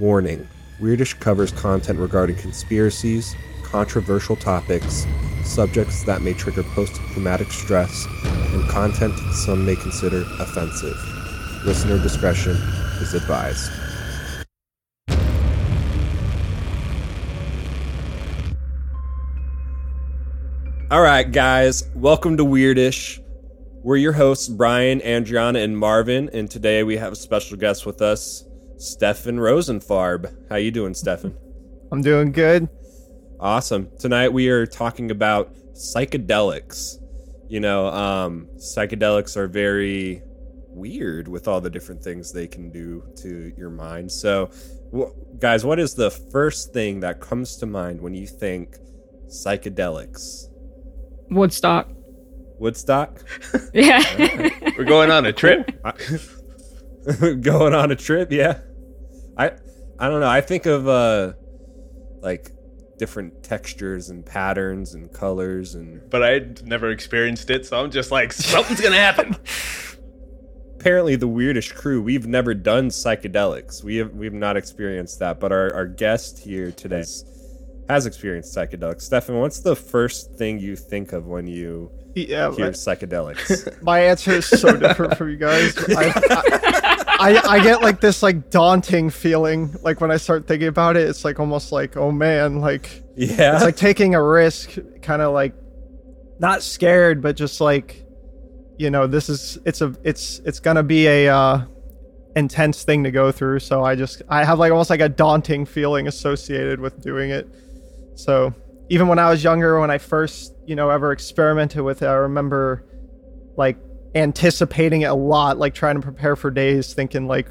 Warning Weirdish covers content regarding conspiracies, controversial topics, subjects that may trigger post traumatic stress, and content some may consider offensive. Listener discretion is advised. All right, guys, welcome to Weirdish. We're your hosts, Brian, Andriana, and Marvin, and today we have a special guest with us, Stefan Rosenfarb. How you doing, Stefan? I'm doing good. Awesome. Tonight we are talking about psychedelics. You know, um, psychedelics are very weird with all the different things they can do to your mind. So, w- guys, what is the first thing that comes to mind when you think psychedelics? Woodstock. Woodstock? Yeah. We're going on a trip. Going on a trip, yeah. I I don't know. I think of uh like different textures and patterns and colors and but I'd never experienced it, so I'm just like, something's gonna happen. apparently the weirdest crew we've never done psychedelics we have we've not experienced that but our, our guest here today has, has experienced psychedelics stefan what's the first thing you think of when you Yeah, hear my, psychedelics my answer is so different from you guys. I, I, I, I get like this like daunting feeling like when I start thinking about it. It's like almost like oh man, like yeah it's like taking a risk, kind of like not scared, but just like you know this is it's a it's it's gonna be a uh, intense thing to go through. So I just I have like almost like a daunting feeling associated with doing it. So even when I was younger, when I first, you know, ever experimented with it, I remember like anticipating it a lot, like trying to prepare for days, thinking like,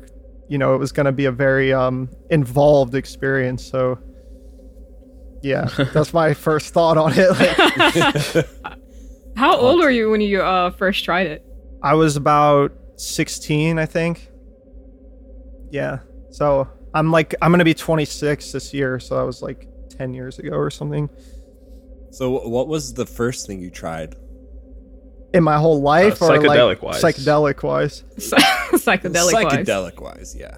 you know, it was going to be a very um, involved experience. So, yeah, that's my first thought on it. Like, How old were you when you uh, first tried it? I was about 16, I think. Yeah. So I'm like, I'm going to be 26 this year. So that was like 10 years ago or something. so what was the first thing you tried In my whole life, Uh, or like psychedelic-wise. psychedelic wise. Psychedelic. wise. psychedelic wise yeah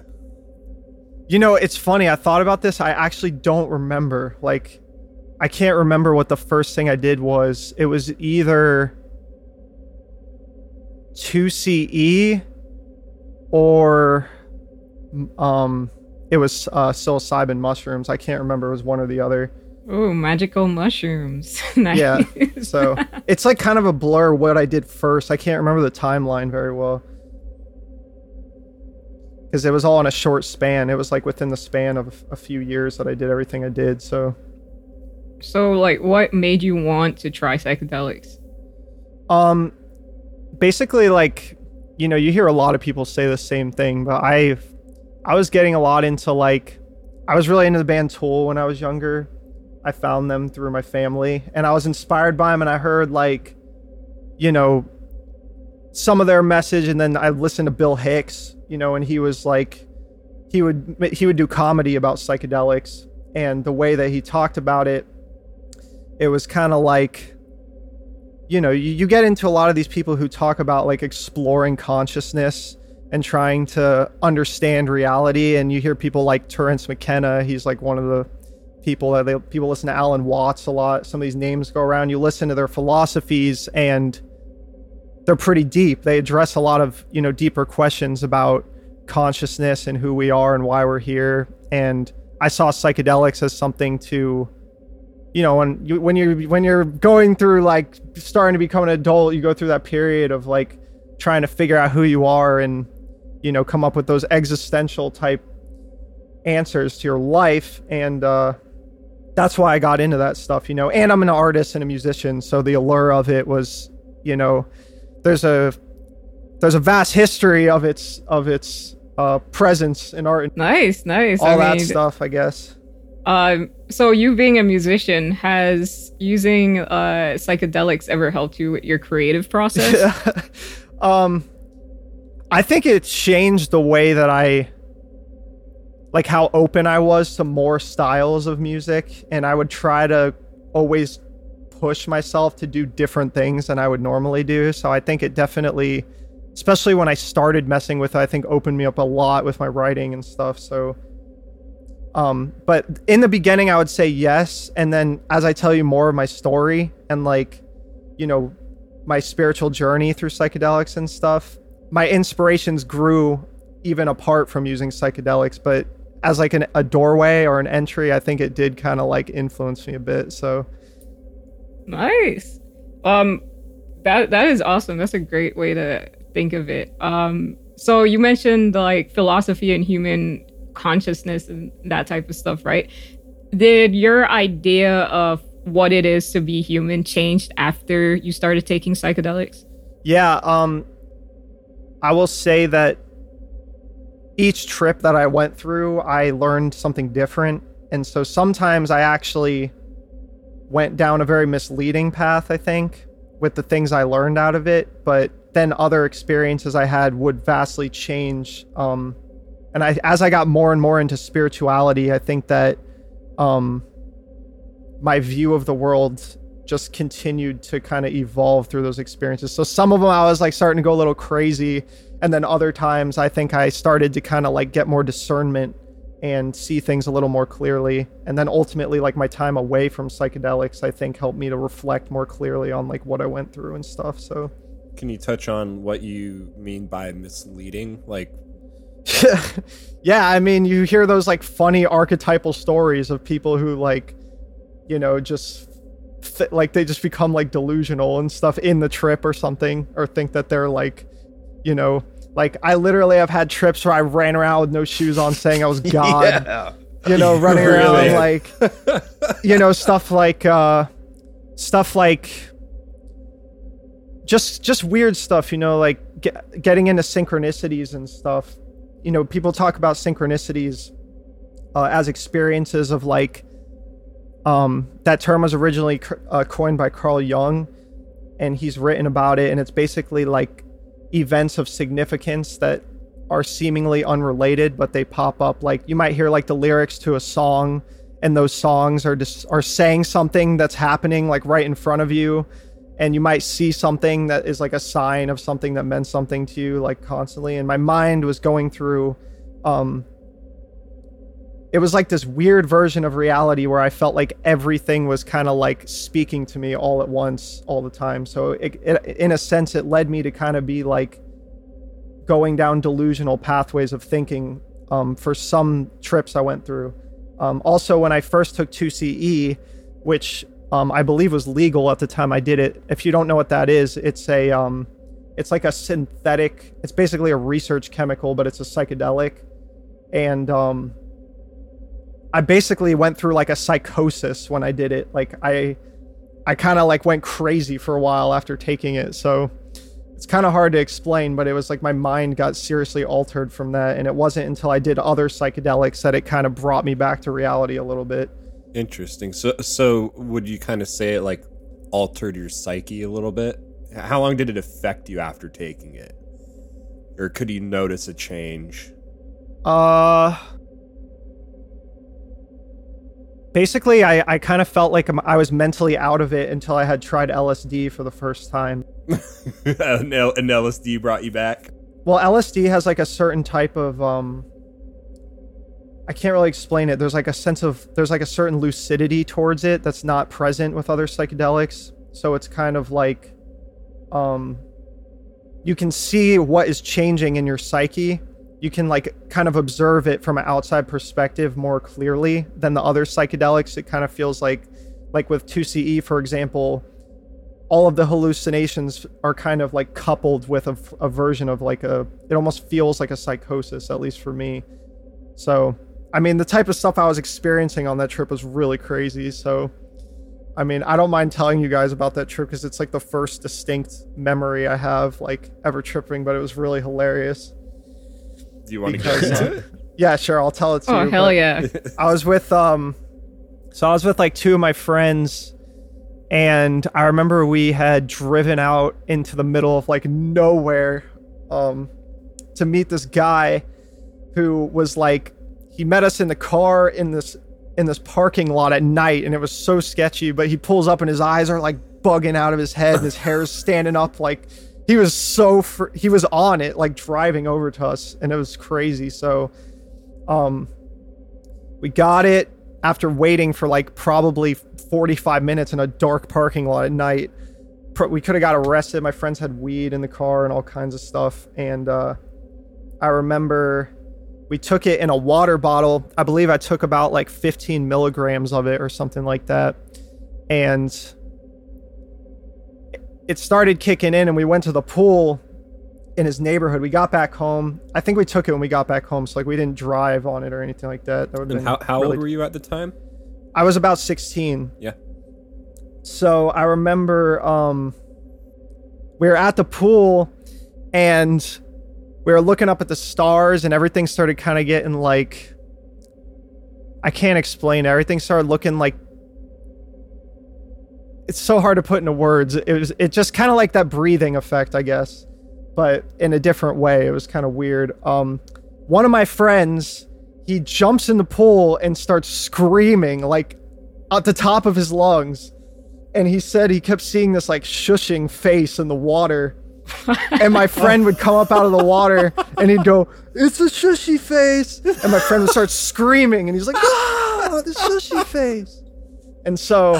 You know, it's funny. I thought about this. I actually don't remember. Like, I can't remember what the first thing I did was. It was either 2CE or um it was uh psilocybin mushrooms. I can't remember. It was one or the other. Ooh, magical mushrooms. nice. Yeah. So it's like kind of a blur what I did first. I can't remember the timeline very well. Because it was all in a short span. It was like within the span of a few years that I did everything I did. So So, like, what made you want to try psychedelics? Um, basically, like you know, you hear a lot of people say the same thing, but I, I was getting a lot into like, I was really into the band Tool when I was younger. I found them through my family, and I was inspired by them, and I heard like, you know, some of their message, and then I listened to Bill Hicks, you know, and he was like, he would he would do comedy about psychedelics, and the way that he talked about it, it was kind of like you know, you, you get into a lot of these people who talk about like exploring consciousness and trying to understand reality. And you hear people like Terence McKenna. He's like one of the people that they, people listen to Alan Watts a lot. Some of these names go around. You listen to their philosophies and they're pretty deep. They address a lot of, you know, deeper questions about consciousness and who we are and why we're here. And I saw psychedelics as something to you know when you when you're when you're going through like starting to become an adult you go through that period of like trying to figure out who you are and you know come up with those existential type answers to your life and uh that's why I got into that stuff you know and I'm an artist and a musician so the allure of it was you know there's a there's a vast history of its of its uh presence in art Nice, nice. all I that mean, stuff I guess Um, so you being a musician, has using uh psychedelics ever helped you with your creative process? um I think it changed the way that I like how open I was to more styles of music and I would try to always push myself to do different things than I would normally do. So I think it definitely especially when I started messing with it, I think opened me up a lot with my writing and stuff. So Um, but in the beginning, I would say yes, and then as I tell you more of my story and like, you know, my spiritual journey through psychedelics and stuff, my inspirations grew even apart from using psychedelics. But as like an, a doorway or an entry, I think it did kind of like influence me a bit. So Nice. Um, that that is awesome. That's a great way to think of it. Um, so you mentioned like philosophy and human consciousness and that type of stuff, right? Did your idea of what it is to be human changed after you started taking psychedelics? Yeah, um I will say that each trip that I went through, I learned something different. And so sometimes I actually went down a very misleading path, I think, with the things I learned out of it, but then other experiences I had would vastly change um and I as I got more and more into spirituality, I think that um my view of the world just continued to kind of evolve through those experiences. So some of them I was like starting to go a little crazy, and then other times I think I started to kind of like get more discernment and see things a little more clearly. And then ultimately, like my time away from psychedelics, I think helped me to reflect more clearly on like what I went through and stuff. So Can you touch on what you mean by misleading? Like, yeah, I mean, you hear those like funny archetypal stories of people who like, you know, just th- like they just become like delusional and stuff in the trip or something, or think that they're like, you know, like I literally have had trips where I ran around with no shoes on, saying I was God. Yeah. You know, running Really? around like, you know, stuff like, uh, stuff like. Just, just weird stuff, you know, like get, getting into synchronicities and stuff you know, people talk about synchronicities uh, as experiences of like, um, that term was originally uh, coined by Carl Jung, and he's written about it, and it's basically like events of significance that are seemingly unrelated, but they pop up. Like you might hear like the lyrics to a song, and those songs are just are saying something that's happening like right in front of you and you might see something that is like a sign of something that meant something to you like constantly and my mind was going through um it was like this weird version of reality where i felt like everything was kind of like speaking to me all at once all the time so it, it, in a sense it led me to kind of be like going down delusional pathways of thinking um, for some trips i went through um, also when i first took 2ce which um, I believe was legal at the time I did it. If you don't know what that is, it's a um, it's like a synthetic. It's basically a research chemical, but it's a psychedelic, and um, I basically went through like a psychosis when I did it. Like I, I kind of like went crazy for a while after taking it. So it's kind of hard to explain, but it was like my mind got seriously altered from that, and it wasn't until I did other psychedelics that it kind of brought me back to reality a little bit. interesting. So, so would you kind of say it like altered your psyche a little bit? How long did it affect you after taking it? Or could you notice a change? Uh Basically, I, I kind of felt like I'm- was mentally out of it until I had tried LSD for the first time. and and LSD brought you back? Well, LSD has like a certain type of um I can't really explain it. There's like a sense of there's like a certain lucidity towards it that's not present with other psychedelics. So it's kind of like um you can see what is changing in your psyche. You can like kind of observe it from an outside perspective more clearly than the other psychedelics. It kind of feels like like with 2CE for example, all of the hallucinations are kind of like coupled with a, a version of like a it almost feels like a psychosis at least for me. So i mean the type of stuff i was experiencing on that trip was really crazy. So i mean i don't mind telling you guys about that trip because it's like the first distinct memory i have like ever tripping but it was really hilarious Do you want to Because, get uh, into it? yeah sure i'll tell it to you. Oh you hell yeah! I was with um so I was with like two of my friends and I remember we had driven out into the middle of like nowhere um to meet this guy who was like he met us in the car in this in this parking lot at night and it was so sketchy but he pulls up and his eyes are like bugging out of his head and his hair's standing up like he was so fr- he was on it like driving over to us and it was crazy so um We got it after waiting for like probably 45 minutes in a dark parking lot at night. We could have got arrested. My friends had weed in the car and all kinds of stuff. And uh, I remember we took it in a water bottle. I believe I took about like 15 milligrams of it or something like that. And it started kicking in, and we went to the pool in his neighborhood. We got back home. I think we took it when we got back home. So like we didn't drive on it or anything like that. That would And how, how really- old were you at the time? I was about 16. Yeah. So I remember um, we were at the pool and we were looking up at the stars and everything started kind of getting like I can't explain. Everything started looking like it's so hard to put into words. It was it just kind of like that breathing effect, I guess, but in a different way. It was kind of weird. Um, one of my friends, he jumps in the pool and starts screaming like at the top of his lungs. And he said he kept seeing this like shushing face in the water. and my friend would come up out of the water and he'd go, It's a shushy face. And my friend would start screaming and he's like, Ah, the shushy face. And so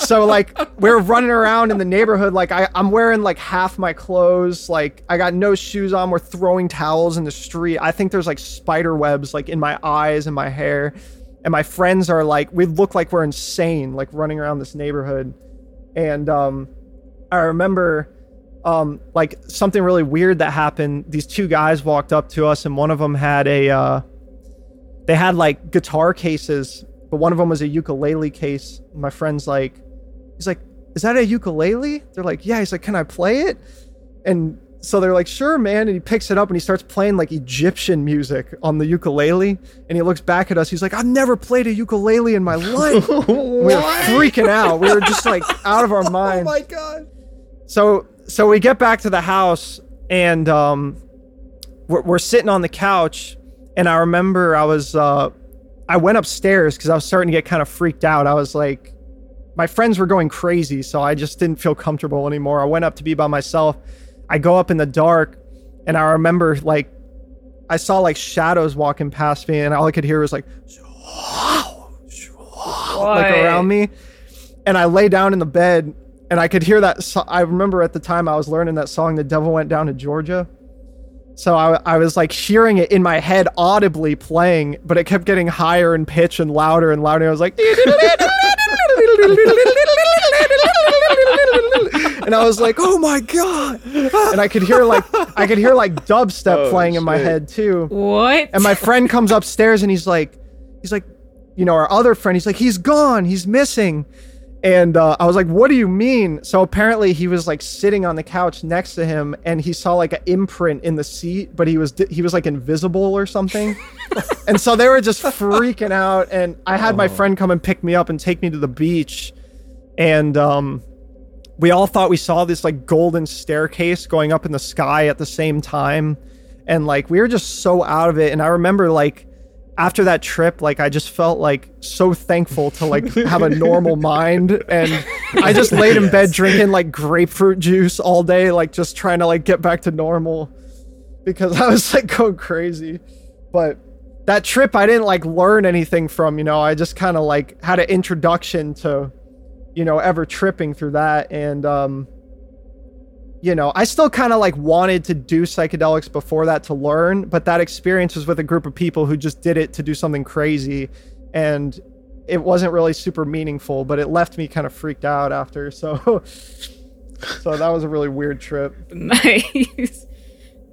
so like we're running around in the neighborhood like I, i'm wearing like half my clothes like i got no shoes on we're throwing towels in the street. I think there's like spider webs like in my eyes and my hair. And my friends are like we look like we're insane like running around this neighborhood. And um i remember um like something really weird that happened. These two guys walked up to us and one of them had a uh they had like guitar cases but one of them was a ukulele case. My friend's like he's like is that a ukulele? They're like yeah. He's like can i play it? And so they're like sure man. And he picks it up and he starts playing like egyptian music on the ukulele. And he looks back at us. He's like i've never played a ukulele in my life. We were freaking out. We were just like out of our minds. Oh my god. so so we get back to the house and um we're, we're sitting on the couch. And i remember i was uh i went upstairs because i was starting to get kind of freaked out. I was like my friends were going crazy so i just didn't feel comfortable anymore. I went up to be by myself. I go up in the dark and i remember like i saw like shadows walking past me and all i could hear was like like around me. And i lay down in the bed and i could hear that so- i remember at the time i was learning that song the devil went down to georgia. So I, I was like hearing it in my head audibly playing but it kept getting higher in pitch and louder and louder. I was like and i was like oh my god and i could hear like i could hear like dubstep Oh, playing in my head too What? and my friend comes upstairs and he's like, he's like, you know, our other friend, he's like, he's gone, he's missing. And uh, I was like, what do you mean? So apparently he was like sitting on the couch next to him and he saw like an imprint in the seat, but he was he was like invisible or something. and so they were just freaking out. And I had my friend come and pick me up and take me to the beach. And um, we all thought we saw this like golden staircase going up in the sky at the same time and like we were just so out of it and i remember like after that trip like i just felt like so thankful to like have a normal mind. And i just laid in bed drinking like grapefruit juice all day like just trying to like get back to normal because i was like going crazy. But that trip i didn't like learn anything from you know? I just kind of like had an introduction to you know ever tripping through that. And um you know i still kind of like wanted to do psychedelics before that to learn but that experience was with a group of people who just did it to do something crazy and it wasn't really super meaningful but it left me kind of freaked out after so so that was a really weird trip nice.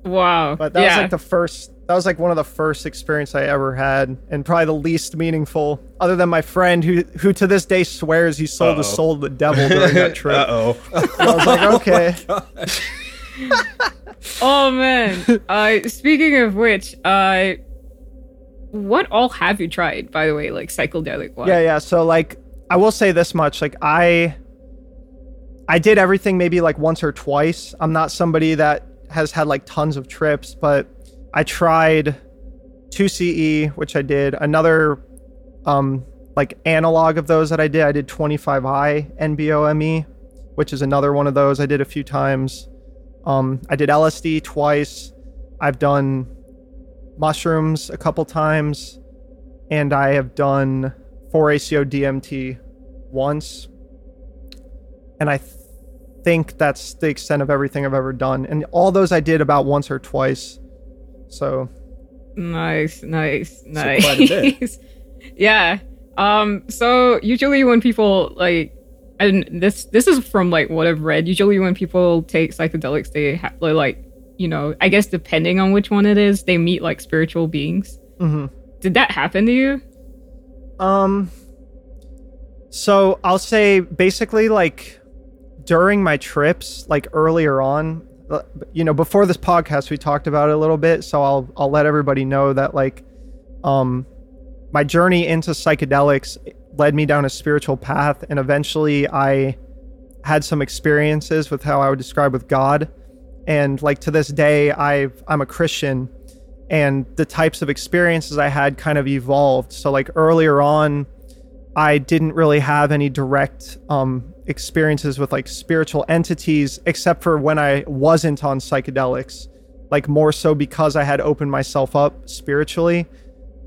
Wow. but that yeah. was like the first that was like one of the first experience I ever had and probably the least meaningful other than my friend who who to this day swears he sold his Uh-oh. soul to the devil during that trip. Uh oh. I was like, okay. oh man. Uh, speaking of which, uh, what all have you tried? By the way, like psychedelic wise. Yeah, yeah. So like I will say this much, like I I did everything maybe like once or twice. I'm not somebody that has had like tons of trips, but I tried 2CE, which I did. Another um like analog of those that I did, I did 25i NBOME, which is another one of those I did a few times. Um I did LSD twice. I've done mushrooms a couple times. and I have done 4-ACO DMT once, and I th- think that's the extent of everything I've ever done. And all those I did about once or twice. So Nice, nice, nice. quite a bit. yeah. Um. So usually when people like, and this this is from like what I've read. Usually when people take psychedelics, they ha- like, you know, I guess depending on which one it is, they meet like spiritual beings. mhm. Did that happen to you? Um so I'll say basically like during my trips like earlier on you know before this podcast we talked about it a little bit so I'll I'll let everybody know that like um my journey into psychedelics led me down a spiritual path and eventually I had some experiences with how I would describe with God and like to this day I I'm a Christian and the types of experiences I had kind of evolved. So like earlier on, I didn't really have any direct um, experiences with like spiritual entities, except for when I wasn't on psychedelics, like more so because I had opened myself up spiritually.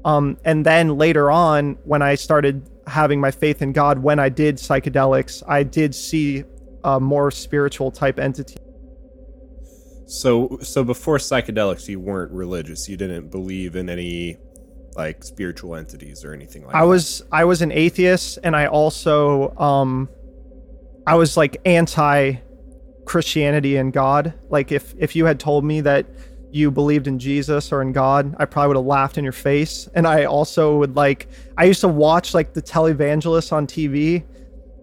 Um, and then later on, when I started having my faith in God, when I did psychedelics, I did see a more spiritual type entity. So so before psychedelics, you weren't religious. You didn't believe in any like spiritual entities or anything like I that. I was I was an atheist and I also um I was like anti Christianity and God. Like if if you had told me that you believed in Jesus or in God, I probably would have laughed in your face. And I also would like I used to watch like the televangelists on TV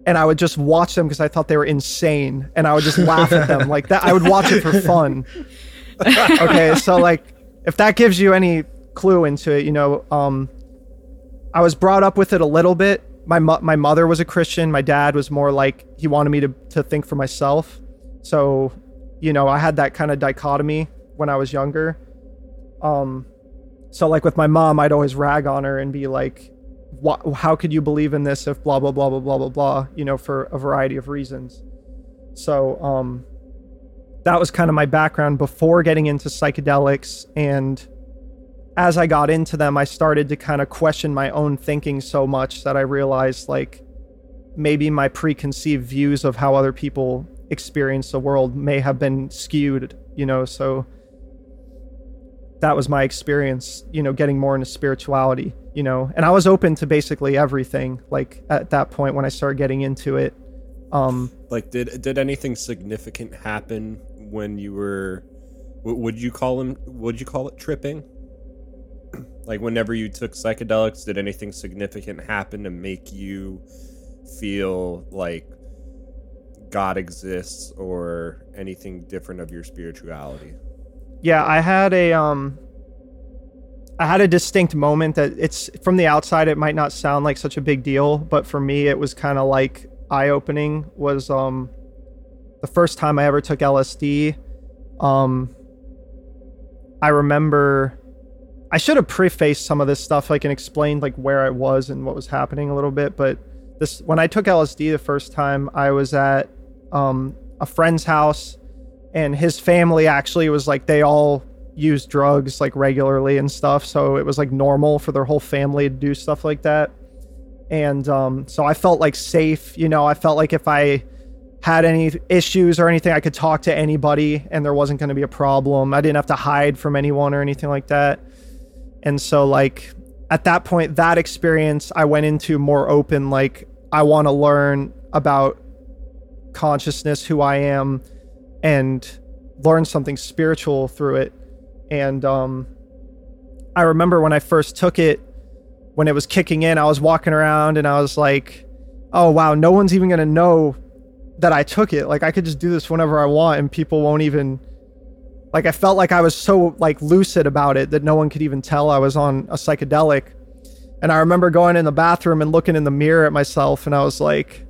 and I would just watch them because I thought they were insane and I would just laugh at them like that. I would watch it for fun. okay, so like if that gives you any clue into it, you know, um I was brought up with it a little bit. My mo- my mother was a Christian. My dad was more like he wanted me to to think for myself. So, you know, I had that kind of dichotomy when I was younger. Um, so like with my mom, I'd always rag on her and be like, How could you believe in this if blah blah blah blah blah blah blah?" You know, for a variety of reasons. So, um, that was kind of my background before getting into psychedelics and as I got into them, I started to kind of question my own thinking so much that I realized like maybe my preconceived views of how other people experience the world may have been skewed, you know, so that was my experience, you know, getting more into spirituality, you know. And I was open to basically everything like at that point when I started getting into it. Um like did did anything significant happen when you were would you call them would you call it tripping? Like whenever you took psychedelics, did anything significant happen to make you feel like God exists or anything different of your spirituality? yeah i had a um i had a distinct moment that it's from the outside it might not sound like such a big deal but for me it was kind of like eye-opening was um the first time i ever took lsd um i remember i should have prefaced some of this stuff like and explained like where i was and what was happening a little bit but this when i took lsd the first time i was at um a friend's house and his family actually was like they all use drugs like regularly and stuff so it was like normal for their whole family to do stuff like that. And um, so i felt like safe you know i felt like if i had any issues or anything i could talk to anybody and there wasn't going to be a problem. I didn't have to hide from anyone or anything like that and so like at that point that experience i went into more open like i want to learn about consciousness who i am and learn something spiritual through it. And um, I remember when I first took it, when it was kicking in, I was walking around and I was like, oh, wow, no one's even going to know that I took it. Like, I could just do this whenever I want and people won't even. Like, I felt like I was so like lucid about it that no one could even tell I was on a psychedelic. And I remember going in the bathroom and looking in the mirror at myself and I was like,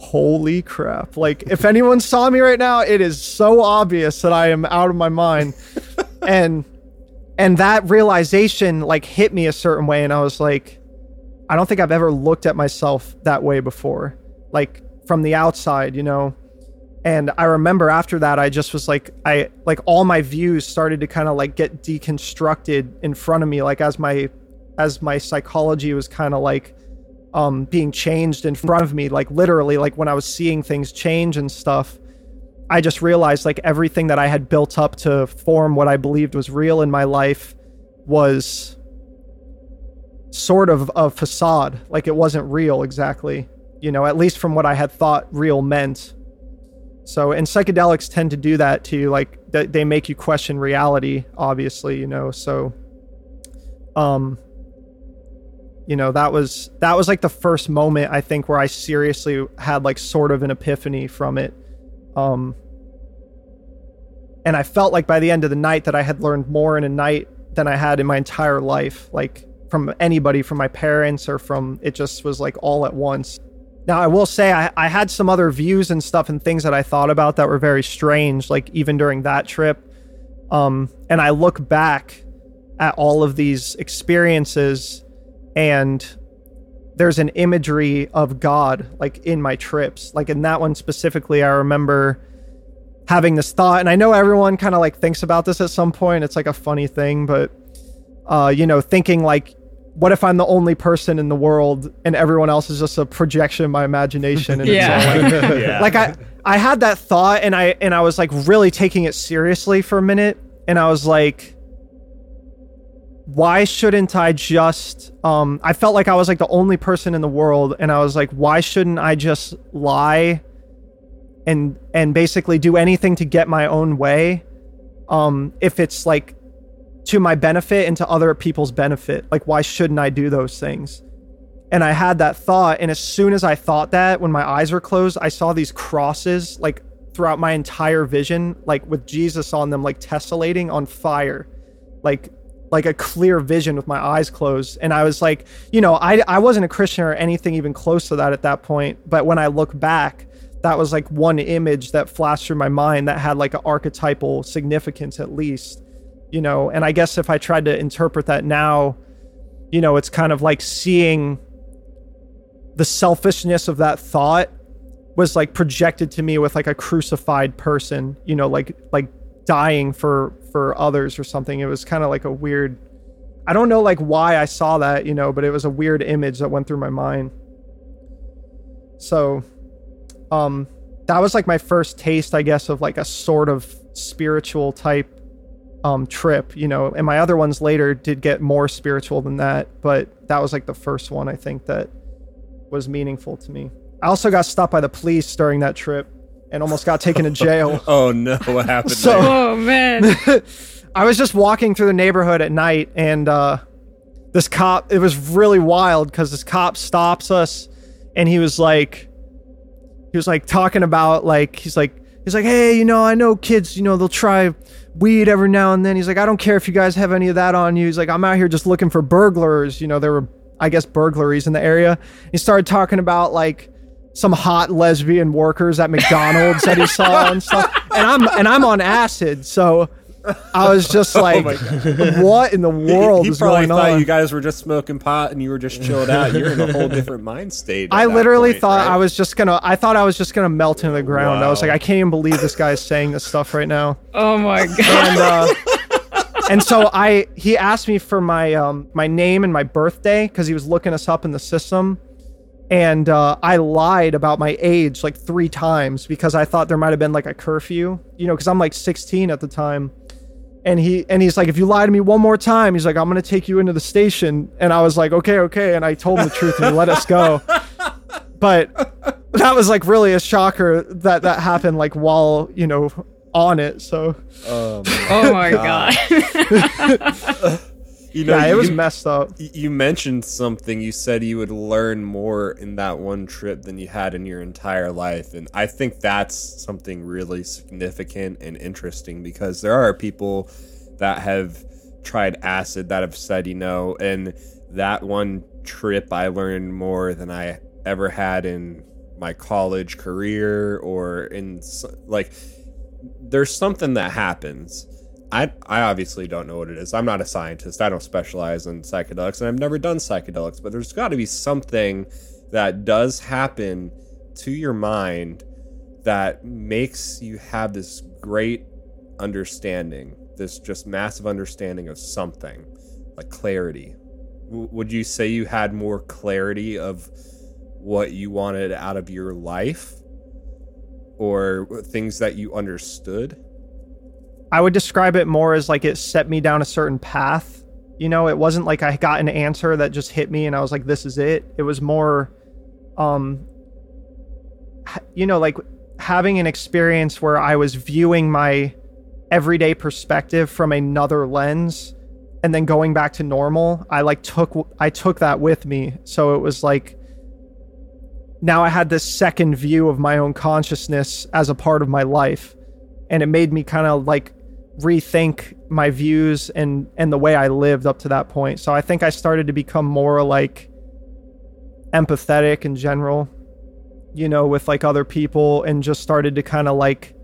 holy crap. Like if anyone saw me right now it is so obvious that i am out of my mind. And and that realization like hit me a certain way and i was like i don't think i've ever looked at myself that way before. Like from the outside you know and i remember after that i just was like i like all my views started to kind of like get deconstructed in front of me like as my as my psychology was kind of like um being changed in front of me like literally like when I was seeing things change and stuff I just realized like everything that I had built up to form what I believed was real in my life was sort of a facade. Like it wasn't real exactly you know at least from what I had thought real meant so, and psychedelics tend to do that to you, like they make you question reality, obviously, you know. So, um, you know, that was that was like the first moment I think where I seriously had like sort of an epiphany from it. Um, and I felt like by the end of the night that I had learned more in a night than I had in my entire life, like from anybody, from my parents or from it just was like all at once. Now, I will say I, I had some other views and stuff and things that I thought about that were very strange, like even during that trip. Um, and I look back at all of these experiences and there's an imagery of God like in my trips. Like in that one specifically, I remember having this thought, and I know everyone kind of like thinks about this at some point. It's like a funny thing, but uh, you know, thinking like what if I'm the only person in the world and everyone else is just a projection of my imagination? And Yeah. it's like, Yeah. like I, I had that thought and I and I was like really taking it seriously for a minute, and I was like, why shouldn't I just? Um, I felt like I was like the only person in the world, and I was like, why shouldn't I just lie? And and basically do anything to get my own way, um, if it's like to my benefit and to other people's benefit. Like, why shouldn't I do those things? And I had that thought. And as soon as I thought that, when my eyes were closed, I saw these crosses like throughout my entire vision, like with Jesus on them, like tessellating on fire, like like a clear vision with my eyes closed. And I was like, you know, I I wasn't a Christian or anything even close to that at that point. But when I look back, that was like one image that flashed through my mind that had like an archetypal significance at least you know and i guess if i tried to interpret that now you know it's kind of like seeing the selfishness of that thought was like projected to me with like a crucified person you know like like dying for for others or something. It was kind of like a weird i don't know like why i saw that you know but it was a weird image that went through my mind. So um that was like my first taste i guess of like a sort of spiritual type um trip you know and my other ones later did get more spiritual than that but that was like the first one i think that was meaningful to me i also got stopped by the police during that trip and almost got taken to jail Oh no, what happened? So- Oh man. I was just walking through the neighborhood at night, and uh, this cop. It was really wild because this cop stops us, and he was like, he was like talking about like he's like he's like, hey, you know, I know kids, you know, they'll try weed every now and then. He's like, I don't care if you guys have any of that on you. He's like, I'm out here just looking for burglars. You know, there were I guess burglaries in the area. He started talking about like some hot lesbian workers at McDonald's that he saw and stuff. And I'm and I'm on acid, so I was just like, what in the world Oh he is probably going thought on? you guys were just smoking pot and you were just chilled out. You're in a whole different mind state. I literally point, thought right? I was just gonna. I thought I was just gonna melt into the ground. I was like, I can't even believe this guy is saying this stuff right now. Oh my god. And uh, and so I he asked me for my um my name and my birthday because he was looking us up in the system, and uh, I lied about my age like three times because I thought there might have been like a curfew, you know, because I'm like 16 at the time. And he and he's like, if you lie to me one more time, he's like, I'm gonna take you into the station. And I was like, okay, okay. And I told him the truth and he let us go. But that was like really a shocker that that happened like while you know on it. So Um, oh my god. you know, yeah, it you, was messed up. you mentioned something. You said you would learn more in that one trip than you had in your entire life, and I think that's something really significant and interesting because there are people that have tried acid that have said, you know, and that one trip I learned more than I ever had in my college career or in like there's something that happens. I I obviously don't know what it is. I'm not a scientist. I don't specialize in psychedelics and I've never done psychedelics, but there's got to be something that does happen to your mind that makes you have this great understanding, this just massive understanding of something, like clarity, w- would you say you had more clarity of what you wanted out of your life or things that you understood? I would describe it more as like it set me down a certain path. You know, it wasn't like I got an answer that just hit me and I was like, this is it. It was more, um, you know, like having an experience where I was viewing my everyday perspective from another lens and then going back to normal. I like took, I took that with me. So it was like, now I had this second view of my own consciousness as a part of my life. And it made me kind of like rethink my views and and the way I lived up to that point. So I think I started to become more like empathetic in general, you know, with like other people and just started to kind of like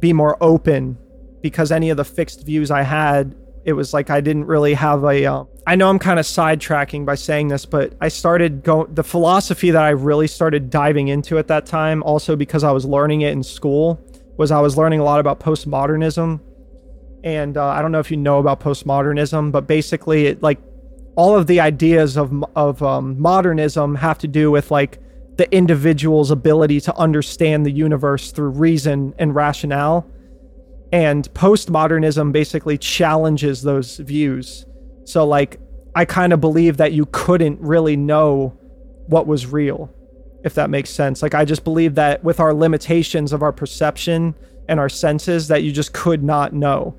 be more open because any of the fixed views I had, it was like I didn't really have a uh, I know I'm kind of sidetracking by saying this, but I started going the philosophy that I really started diving into at that time also because I was learning it in school was I was learning a lot about postmodernism and uh, I don't know if you know about postmodernism, but basically, it like all of the ideas of of um, modernism have to do with like the individual's ability to understand the universe through reason and rationale, and postmodernism basically challenges those views. So, like, I kind of believe that you couldn't really know what was real, if that makes sense. Like, I just believe that with our limitations of our perception and our senses, that you just could not know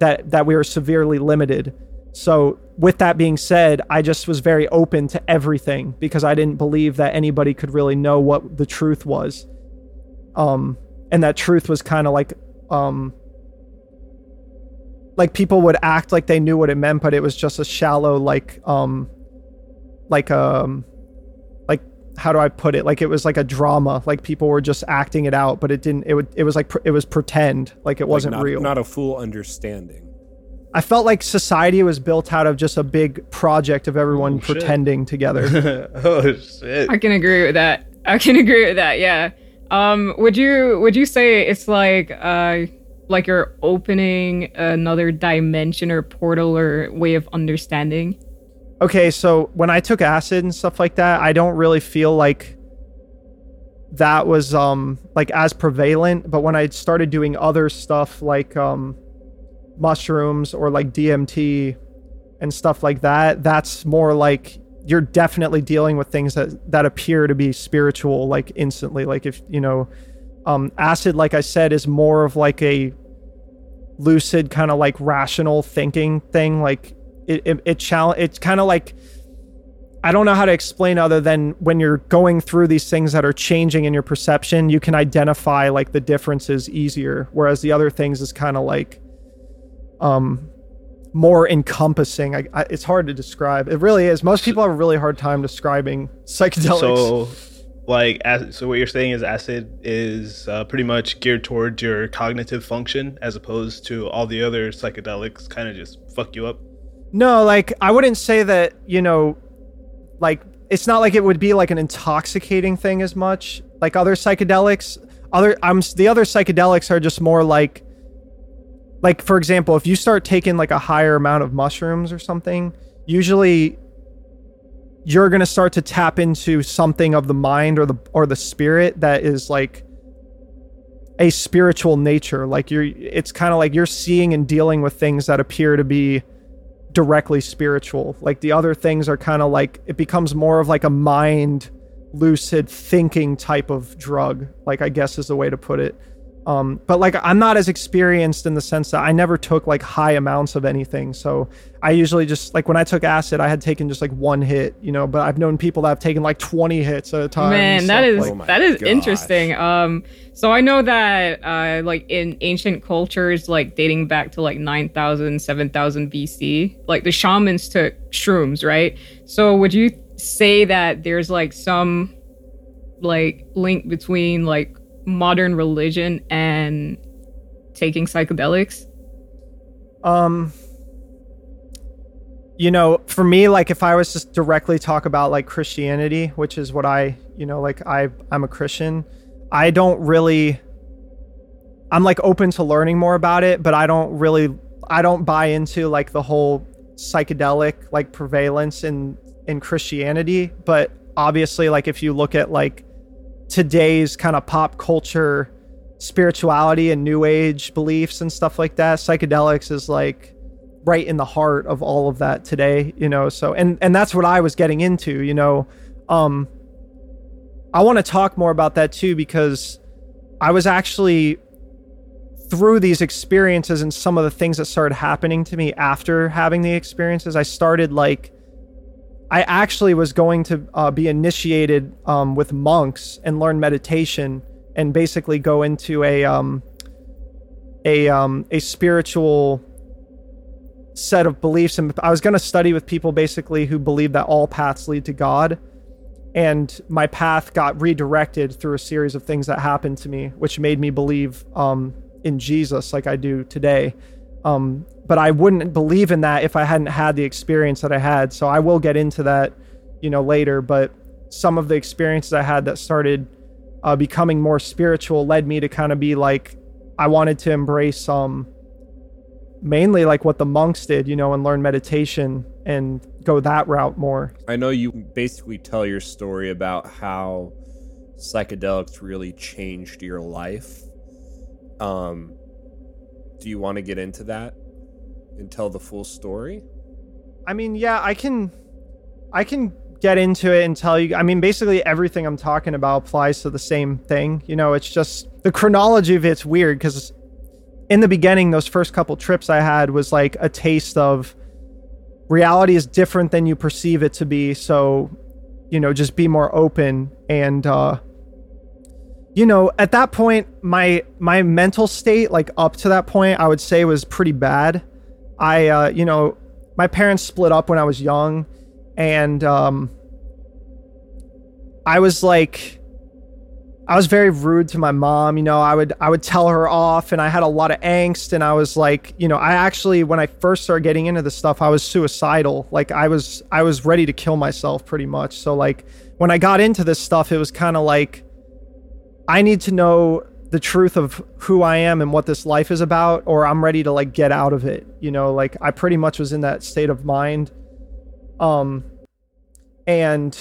that that we were severely limited. So with that being said, I just was very open to everything because I didn't believe that anybody could really know what the truth was. Um and that truth was kind of like um like people would act like they knew what it meant but it was just a shallow like um like um how do I put it? Like it was like a drama. Like people were just acting it out, but it didn't. It would. It was like it was pretend. Like it wasn't like not, real. Not a full understanding. I felt like society was built out of just a big project of everyone Oh, shit. pretending together. oh shit. I can agree with that. I can agree with that. Yeah. Um, would you would you say it's like uh like you're opening another dimension or portal or way of understanding? Okay, so when I took acid and stuff like that, I don't really feel like that was um like as prevalent, but when I started doing other stuff like um mushrooms or like DMT and stuff like that, that's more like you're definitely dealing with things that that appear to be spiritual like instantly. Like if you know um acid like I said is more of like a lucid kind of like rational thinking thing. Like it it, it challenge it's kind of like I don't know how to explain other than when you're going through these things that are changing in your perception, you can identify like the differences easier. Whereas the other things is kind of like um more encompassing. I, I, it's hard to describe. It really is. Most people have a really hard time describing psychedelics. So, like, ac- so what you're saying is acid is uh, pretty much geared towards your cognitive function, as opposed to all the other psychedelics, kind of just fuck you up. No, like I wouldn't say that, you know, like it's not like it would be like an intoxicating thing as much. Like other psychedelics, other I'm the other psychedelics are just more like like for example, if you start taking like a higher amount of mushrooms or something, usually you're going to start to tap into something of the mind or the or the spirit that is like a spiritual nature like you're it's kind of like you're seeing and dealing with things that appear to be directly spiritual. Like the other things are kind of like it becomes more of like a mind lucid thinking type of drug, like I guess is the way to put it. Um, but like I'm not as experienced in the sense that I never took like high amounts of anything. So I usually just like when I took acid, I had taken just like one hit, you know. But I've known people that have taken like 20 hits at a time. Man, that stuff is like- Oh my that is gosh. interesting. Um, so I know that uh, like in ancient cultures, like dating back to like 9,000, 7,000 BC, like the shamans took shrooms, right? So would you say that there's like some like link between like modern religion and taking psychedelics? Um, you know, for me, like if I was just directly talk about like Christianity, which is what I, you know, like I, I'm a Christian. I don't really. I'm like open to learning more about it, but I don't really. I don't buy into like the whole psychedelic like prevalence in in Christianity, but obviously like if you look at like today's kind of pop culture spirituality and new age beliefs and stuff like that, psychedelics is like right in the heart of all of that today, you know. So and and that's what I was getting into, you know. Um I want to talk more about that too because I was actually through these experiences and some of the things that started happening to me after having the experiences, I started like I actually was going to uh, be initiated um, with monks and learn meditation and basically go into a um, a um, a spiritual set of beliefs. And I was going to study with people basically who believe that all paths lead to God. And my path got redirected through a series of things that happened to me, which made me believe um, in Jesus like I do today. Um, but I wouldn't believe in that if I hadn't had the experience that I had. So I will get into that, you know, later. But some of the experiences I had that started uh, becoming more spiritual led me to kind of be like, I wanted to embrace um, mainly like what the monks did, you know, and learn meditation and go that route more. I know you basically tell your story about how psychedelics really changed your life. Um, do you want to get into that and tell the full story? I mean, yeah, I can I can get into it and tell you I mean, basically everything I'm talking about applies to the same thing. You know, it's just the chronology of it's weird cuz in the beginning those first couple trips I had was like a taste of reality is different than you perceive it to be, so you know, just be more open and uh you know, at that point, my my mental state, like up to that point, I would say was pretty bad. I, uh, you know, my parents split up when I was young, and um, I was like, I was very rude to my mom. You know, I would I would tell her off, and I had a lot of angst. And I was like, you know, I actually when I first started getting into this stuff, I was suicidal. Like I was I was ready to kill myself pretty much. So like when I got into this stuff, it was kind of like I need to know the truth of who I am and what this life is about, or I'm ready to like get out of it. You know, like I pretty much was in that state of mind. Um, and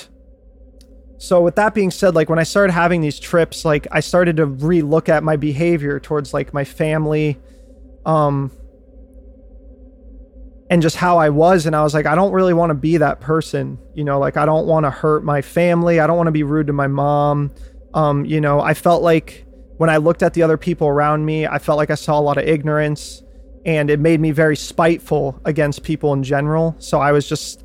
so with that being said, like when I started having these trips, like I started to re-look at my behavior towards like my family, um, and just how I was. And I was like, I don't really want to be that person. You know, like I don't want to hurt my family. I don't want to be rude to my mom. Um, you know, I felt like when I looked at the other people around me, I felt like I saw a lot of ignorance and it made me very spiteful against people in general. So I was just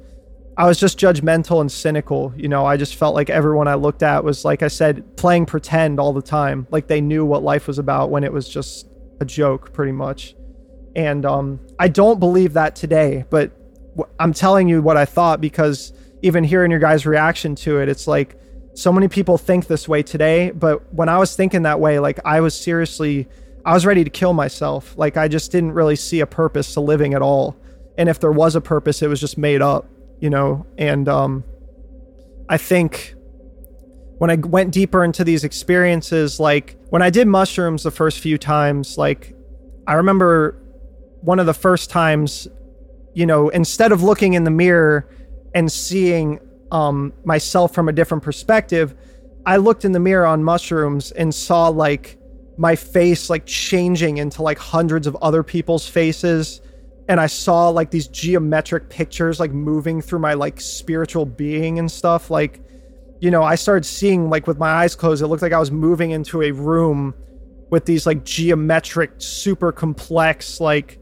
I was just judgmental and cynical. You know, I just felt like everyone I looked at was like I said playing pretend all the time, like they knew what life was about when it was just a joke pretty much. And um I don't believe that today, but I'm telling you what I thought because even hearing your guys' reaction to it, it's like so many people think this way today, but when I was thinking that way, like I was seriously, I was ready to kill myself. Like I just didn't really see a purpose to living at all. And if there was a purpose, it was just made up, you know? And um, I think when I went deeper into these experiences, like when I did mushrooms the first few times, like I remember one of the first times, you know, instead of looking in the mirror and seeing um, myself from a different perspective, I looked in the mirror on mushrooms and saw like my face like changing into like hundreds of other people's faces. And I saw like these geometric pictures like moving through my like spiritual being and stuff. Like you know I started seeing like with my eyes closed it looked like I was moving into a room with these like geometric super complex like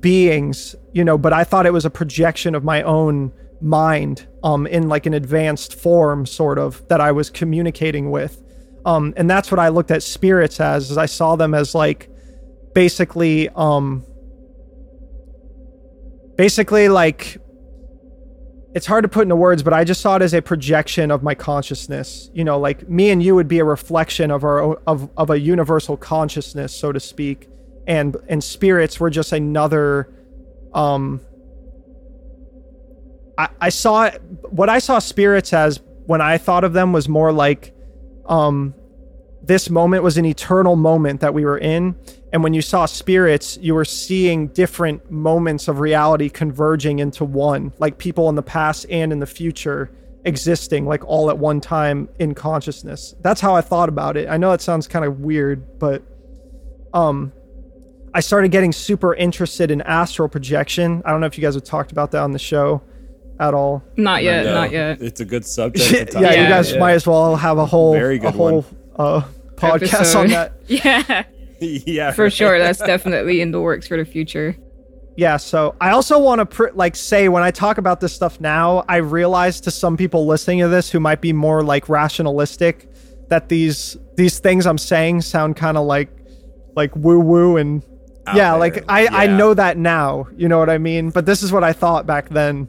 beings you know but I thought it was a projection of my own mind um, in like an advanced form, sort of, that I was communicating with. Um, and that's what I looked at spirits as, is I saw them as like basically, um, basically like it's hard to put into words, but I just saw it as a projection of my consciousness. You know, like me and you would be a reflection of our of of a universal consciousness, so to speak, and and spirits were just another um I, I saw what I saw spirits as when I thought of them was more like um this moment was an eternal moment that we were in. And when you saw spirits, you were seeing different moments of reality converging into one, like people in the past and in the future existing, like all at one time in consciousness. That's how I thought about it. I know it sounds kind of weird, but um, I started getting super interested in astral projection. I don't know if you guys have talked about that on the show at all. Not yet, No, not yet. It's a good subject. yeah, to talk you guys about. might as well have a whole Very a whole uh, podcast Episode. on that. Yeah, yeah, for right. sure. That's definitely in the works for the future. Yeah, so I also want to pr- like say when I talk about this stuff now, I realize to some people listening to this who might be more like rationalistic that these these things I'm saying sound kind of like like woo woo and Out yeah, there. like I I know that now, you know what I mean? But this is what I thought back then.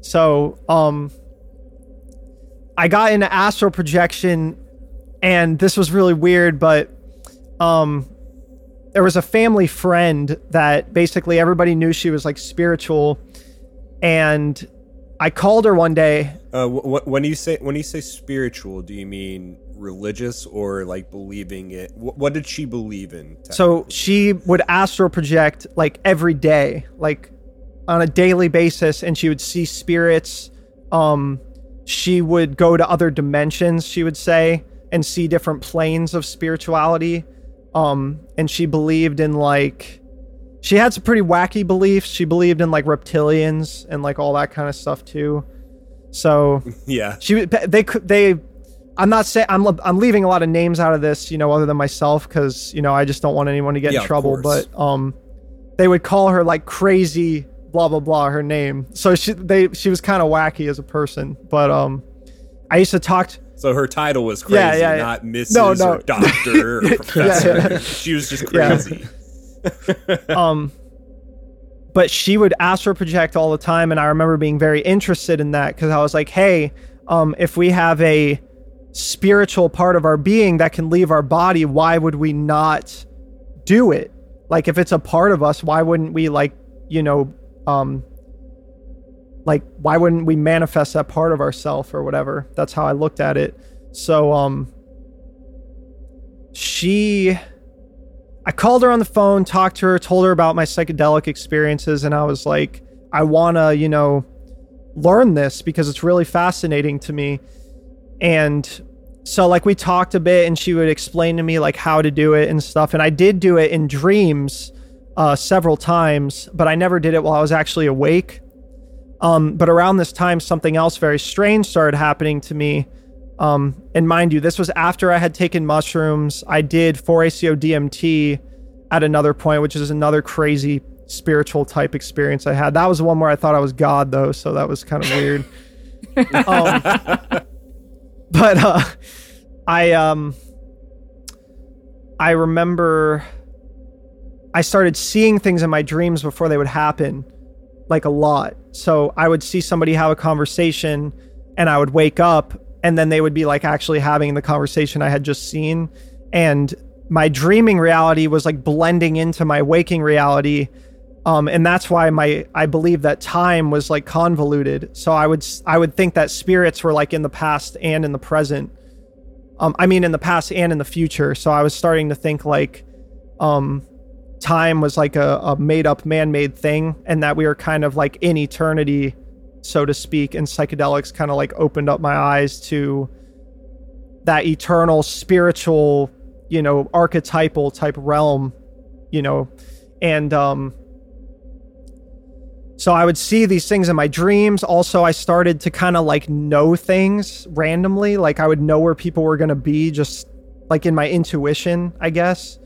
So, um I got into astral projection and this was really weird, but um there was a family friend that basically everybody knew she was like spiritual and I called her one day. Uh, wh- wh- when you say when you say spiritual, do you mean religious or like believing it? Wh- what did she believe in? So she would astral project like every day, like on a daily basis, and she would see spirits. Um, she would go to other dimensions, she would say, and see different planes of spirituality. Um, and she believed in like she had some pretty wacky beliefs. She believed in like reptilians and like all that kind of stuff too. So yeah, she they could they i'm not saying i'm i'm leaving a lot of names out of this you know other than myself because you know i just don't want anyone to get Yeah, in trouble but um they would call her like crazy blah blah blah her name so she they she was kind of wacky as a person but um i used to talk to, so her title was crazy, Yeah, yeah, yeah. not Mrs. No, no. or Doctor or Professor. She was just crazy. um but she would astral project all the time and i remember being very interested in that because i was like hey um if we have a spiritual part of our being that can leave our body why would we not do it like if it's a part of us why wouldn't we like you know um like why wouldn't we manifest that part of ourself or whatever that's how i looked at it so um she I called her on the phone, talked to her, told her about my psychedelic experiences, and I was like, I wanna, you know, learn this because it's really fascinating to me. And so like we talked a bit and she would explain to me like how to do it and stuff. And I did do it in dreams uh, several times, but I never did it while I was actually awake. Um, but around this time, something else very strange started happening to me. Um, and mind you, this was after I had taken mushrooms. I did 4-ACO DMT at another point, which is another crazy spiritual type experience I had. That was the one where I thought I was God, though, so that was kind of weird. um, but uh, I um, I remember I started seeing things in my dreams before they would happen, like a lot. So I would see somebody have a conversation, and I would wake up and then they would be like actually having the conversation I had just seen. And my dreaming reality was like blending into my waking reality. Um, and that's why my I believe that time was like convoluted. So I would I would think that spirits were like in the past and in the present. Um, I mean in the past and in the future. So I was starting to think like um, time was like a, a made up man made thing, and that we were kind of like in eternity so to speak, and psychedelics kind of like opened up my eyes to that eternal spiritual, you know, archetypal type realm, you know, and um so I would see these things in my dreams. Also, I started to kind of like know things randomly. Like I would know where people were going to be just like in my intuition, I guess.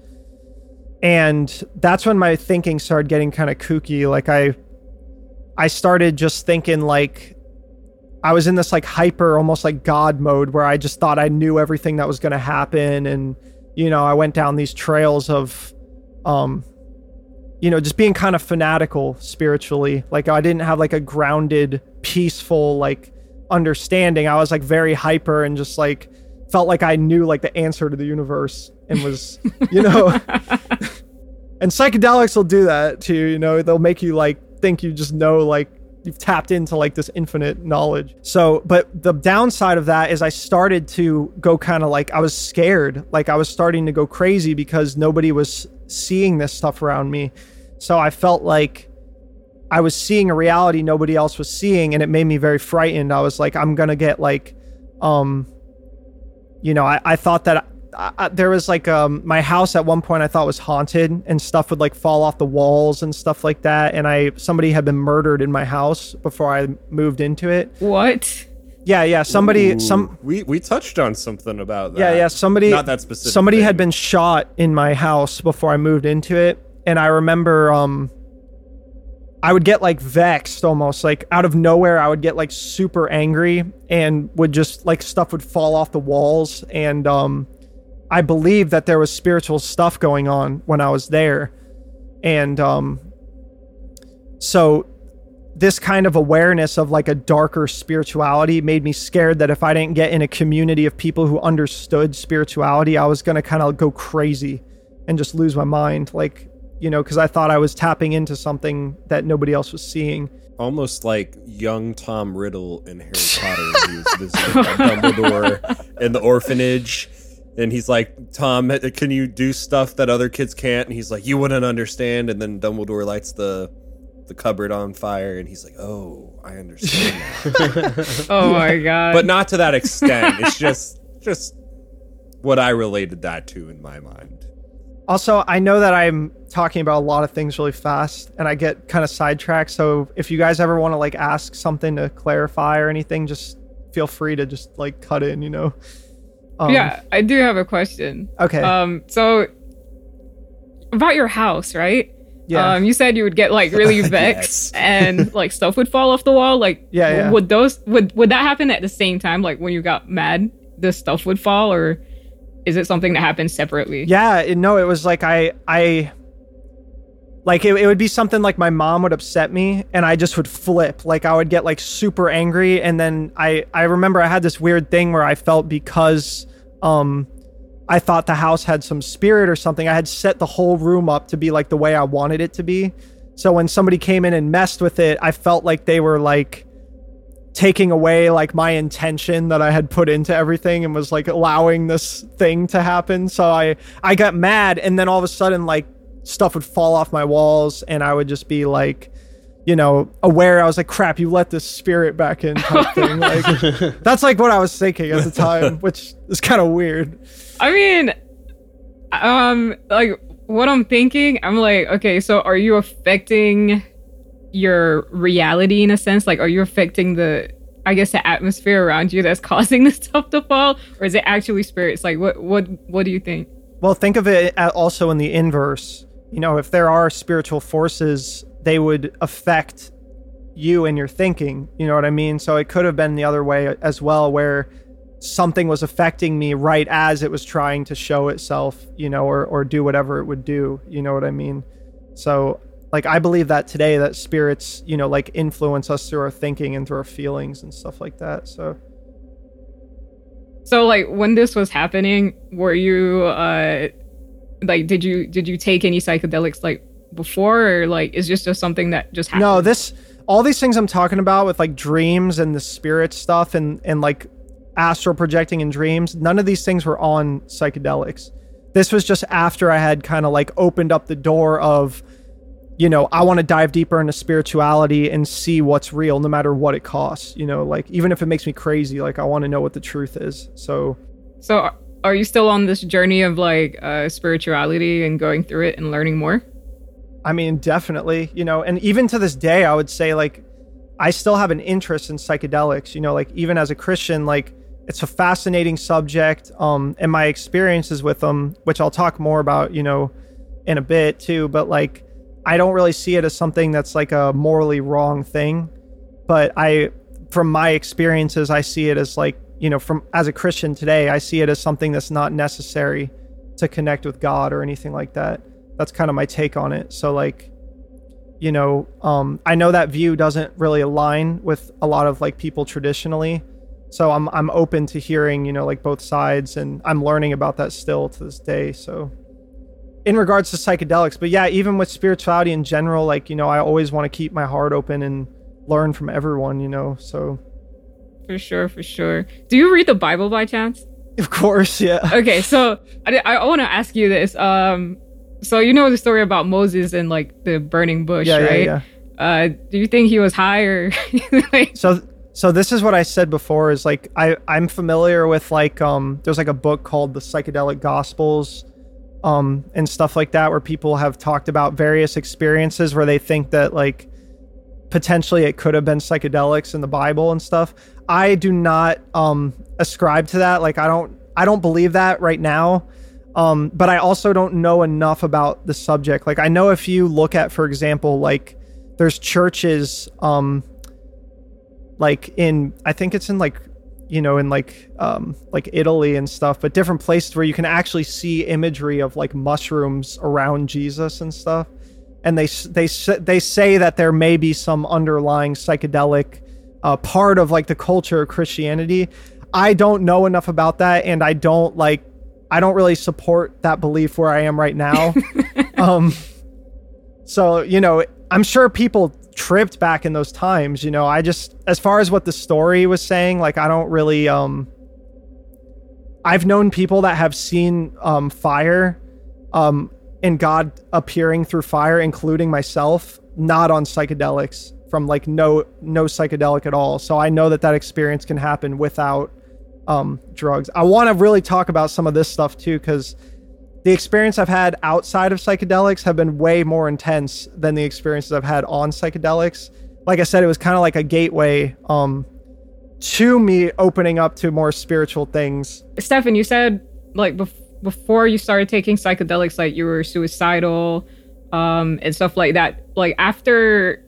And that's when my thinking started getting kind of kooky. Like I I started just thinking like I was in this like hyper almost like god mode where I just thought I knew everything that was going to happen and you know, I went down these trails of um you know, just being kind of fanatical spiritually. Like I didn't have like a grounded, peaceful like understanding. I was like very hyper and just like felt like I knew like the answer to the universe and was, you know, and psychedelics will do that too, you know, they'll make you like think you just know like you've tapped into like this infinite knowledge. So, but the downside of that is I started to go kind of like I was scared, like I was starting to go crazy because nobody was seeing this stuff around me. So I felt like I was seeing a reality nobody else was seeing and it made me very frightened. I was like I'm going to get like um you know, I, I thought that I, there was like um my house at one point I thought was haunted and stuff would like fall off the walls and stuff like that and I somebody had been murdered in my house before I moved into it. What? Yeah, yeah, somebody Ooh, some we we touched on something about that. yeah, yeah, somebody Not that specific. Somebody thing. had been shot in my house before I moved into it and I remember um I would get like vexed almost like out of nowhere I would get like super angry and would just like stuff would fall off the walls and um I believe that there was spiritual stuff going on when I was there. And um so this kind of awareness of like a darker spirituality made me scared that if I didn't get in a community of people who understood spirituality, I was going to kind of go crazy and just lose my mind like, you know, cuz I thought I was tapping into something that nobody else was seeing. almost like young Tom Riddle in Harry Potter. he was visiting Dumbledore in the orphanage. And he's like, Tom, can you do stuff that other kids can't? And he's like, you wouldn't understand. And then Dumbledore lights the the cupboard on fire, and he's like, oh, I understand. Oh my god. but not to that extent. It's just just what I related that to in my mind. Also, I know that I'm talking about a lot of things really fast and I get kind of sidetracked. So if you guys ever want to like ask something to clarify or anything, just feel free to just like cut in, you know. Um, yeah, I do have a question. Okay. Um, so about your house, right? yeah. Um, you said you would get like really vexed Yes. and like stuff would fall off the wall. Like, Yeah, yeah. Would those would would that happen at the same time? Like when you got mad, the stuff would fall, or is it something that happens separately? Yeah, it, no, it was like I I like it, it would be something like my mom would upset me and I just would flip. Like I would get like super angry and then I I remember I had this weird thing where I felt because um I thought the house had some spirit or something. I had set the whole room up to be like the way I wanted it to be. So when somebody came in and messed with it, I felt like they were like taking away like my intention that I had put into everything and was like allowing this thing to happen. So I I got mad and then all of a sudden like stuff would fall off my walls and I would just be like you know aware I was like crap you let this spirit back in type thing like that's like what I was thinking at the time which is kind of weird. I mean, um, like what I'm thinking, I'm like, okay, so are you affecting your reality in a sense? Like, are you affecting the, I guess, the atmosphere around you that's causing the stuff to fall, or is it actually spirits? Like, what, what, what do you think? Well, think of it also in the inverse. You know, if there are spiritual forces, they would affect you and your thinking. You know what I mean? So it could have been the other way as well, where something was affecting me right as it was trying to show itself, you know, or, or do whatever it would do. You know what I mean? So, like, I believe that today that spirits, you know, like influence us through our thinking and through our feelings and stuff like that. So, So, like, when this was happening, were you, uh, like, did you, did you take any psychedelics like before, or like, is just just something that just happened? No, this all these things I'm talking about with like dreams and the spirit stuff and and like astral projecting in dreams, none of these things were on psychedelics. This was just after I had kind of like opened up the door of you know, I want to dive deeper into spirituality and see what's real no matter what it costs, you know, like even if it makes me crazy, like I want to know what the truth is. So, So, are- are you still on this journey of like uh, spirituality and going through it and learning more? I mean, definitely, you know, and even to this day, I would say like I still have an interest in psychedelics, you know, like even as a Christian, like it's a fascinating subject. Um, and my experiences with them, which I'll talk more about, you know, in a bit too, but like I don't really see it as something that's like a morally wrong thing. But I, from my experiences, I see it as like, you know, from as a Christian today, I see it as something that's not necessary to connect with God or anything like that. That's kind of my take on it. So like you know um i know that view doesn't really align with a lot of like people traditionally. So i'm i'm open to hearing you know like both sides and i'm learning about that still to this day so in regards to psychedelics but yeah even with spirituality in general like you know i always want to keep my heart open and learn from everyone, you know. So For sure, for sure. Do you read the Bible by chance? of course, yeah. Okay, so I, I want to ask you this. Um, so you know the story about Moses and like the burning bush, Yeah, yeah, right? yeah. Uh, do you think he was high or like? So so this is what I said before is like I I'm familiar with like um there's like a book called the psychedelic gospels um and stuff like that where people have talked about various experiences where they think that like potentially it could have been psychedelics in the Bible and stuff. I do not um ascribe to that like I don't I don't believe that right now. Um but I also don't know enough about the subject. Like I know if you look at for example like there's churches um like in I think it's in like you know in like um like Italy and stuff but different places where you can actually see imagery of like mushrooms around Jesus and stuff. And they they they say that there may be some underlying psychedelic uh, part of like the culture of Christianity. I don't know enough about that and I don't like I don't really support that belief where I am right now. Um so, you know, I'm sure people tripped back in those times, you know. I just as far as what the story was saying, like I don't really um I've known people that have seen um fire um and God appearing through fire including myself, not on psychedelics from like no no psychedelic at all. So I know that that experience can happen without um drugs. I want to really talk about some of this stuff too cuz the experience I've had outside of psychedelics have been way more intense than the experiences I've had on psychedelics. Like I said, it was kind of like a gateway um, to me opening up to more spiritual things. Stefan, you said like bef- before you started taking psychedelics, like you were suicidal, um, and stuff like that. Like after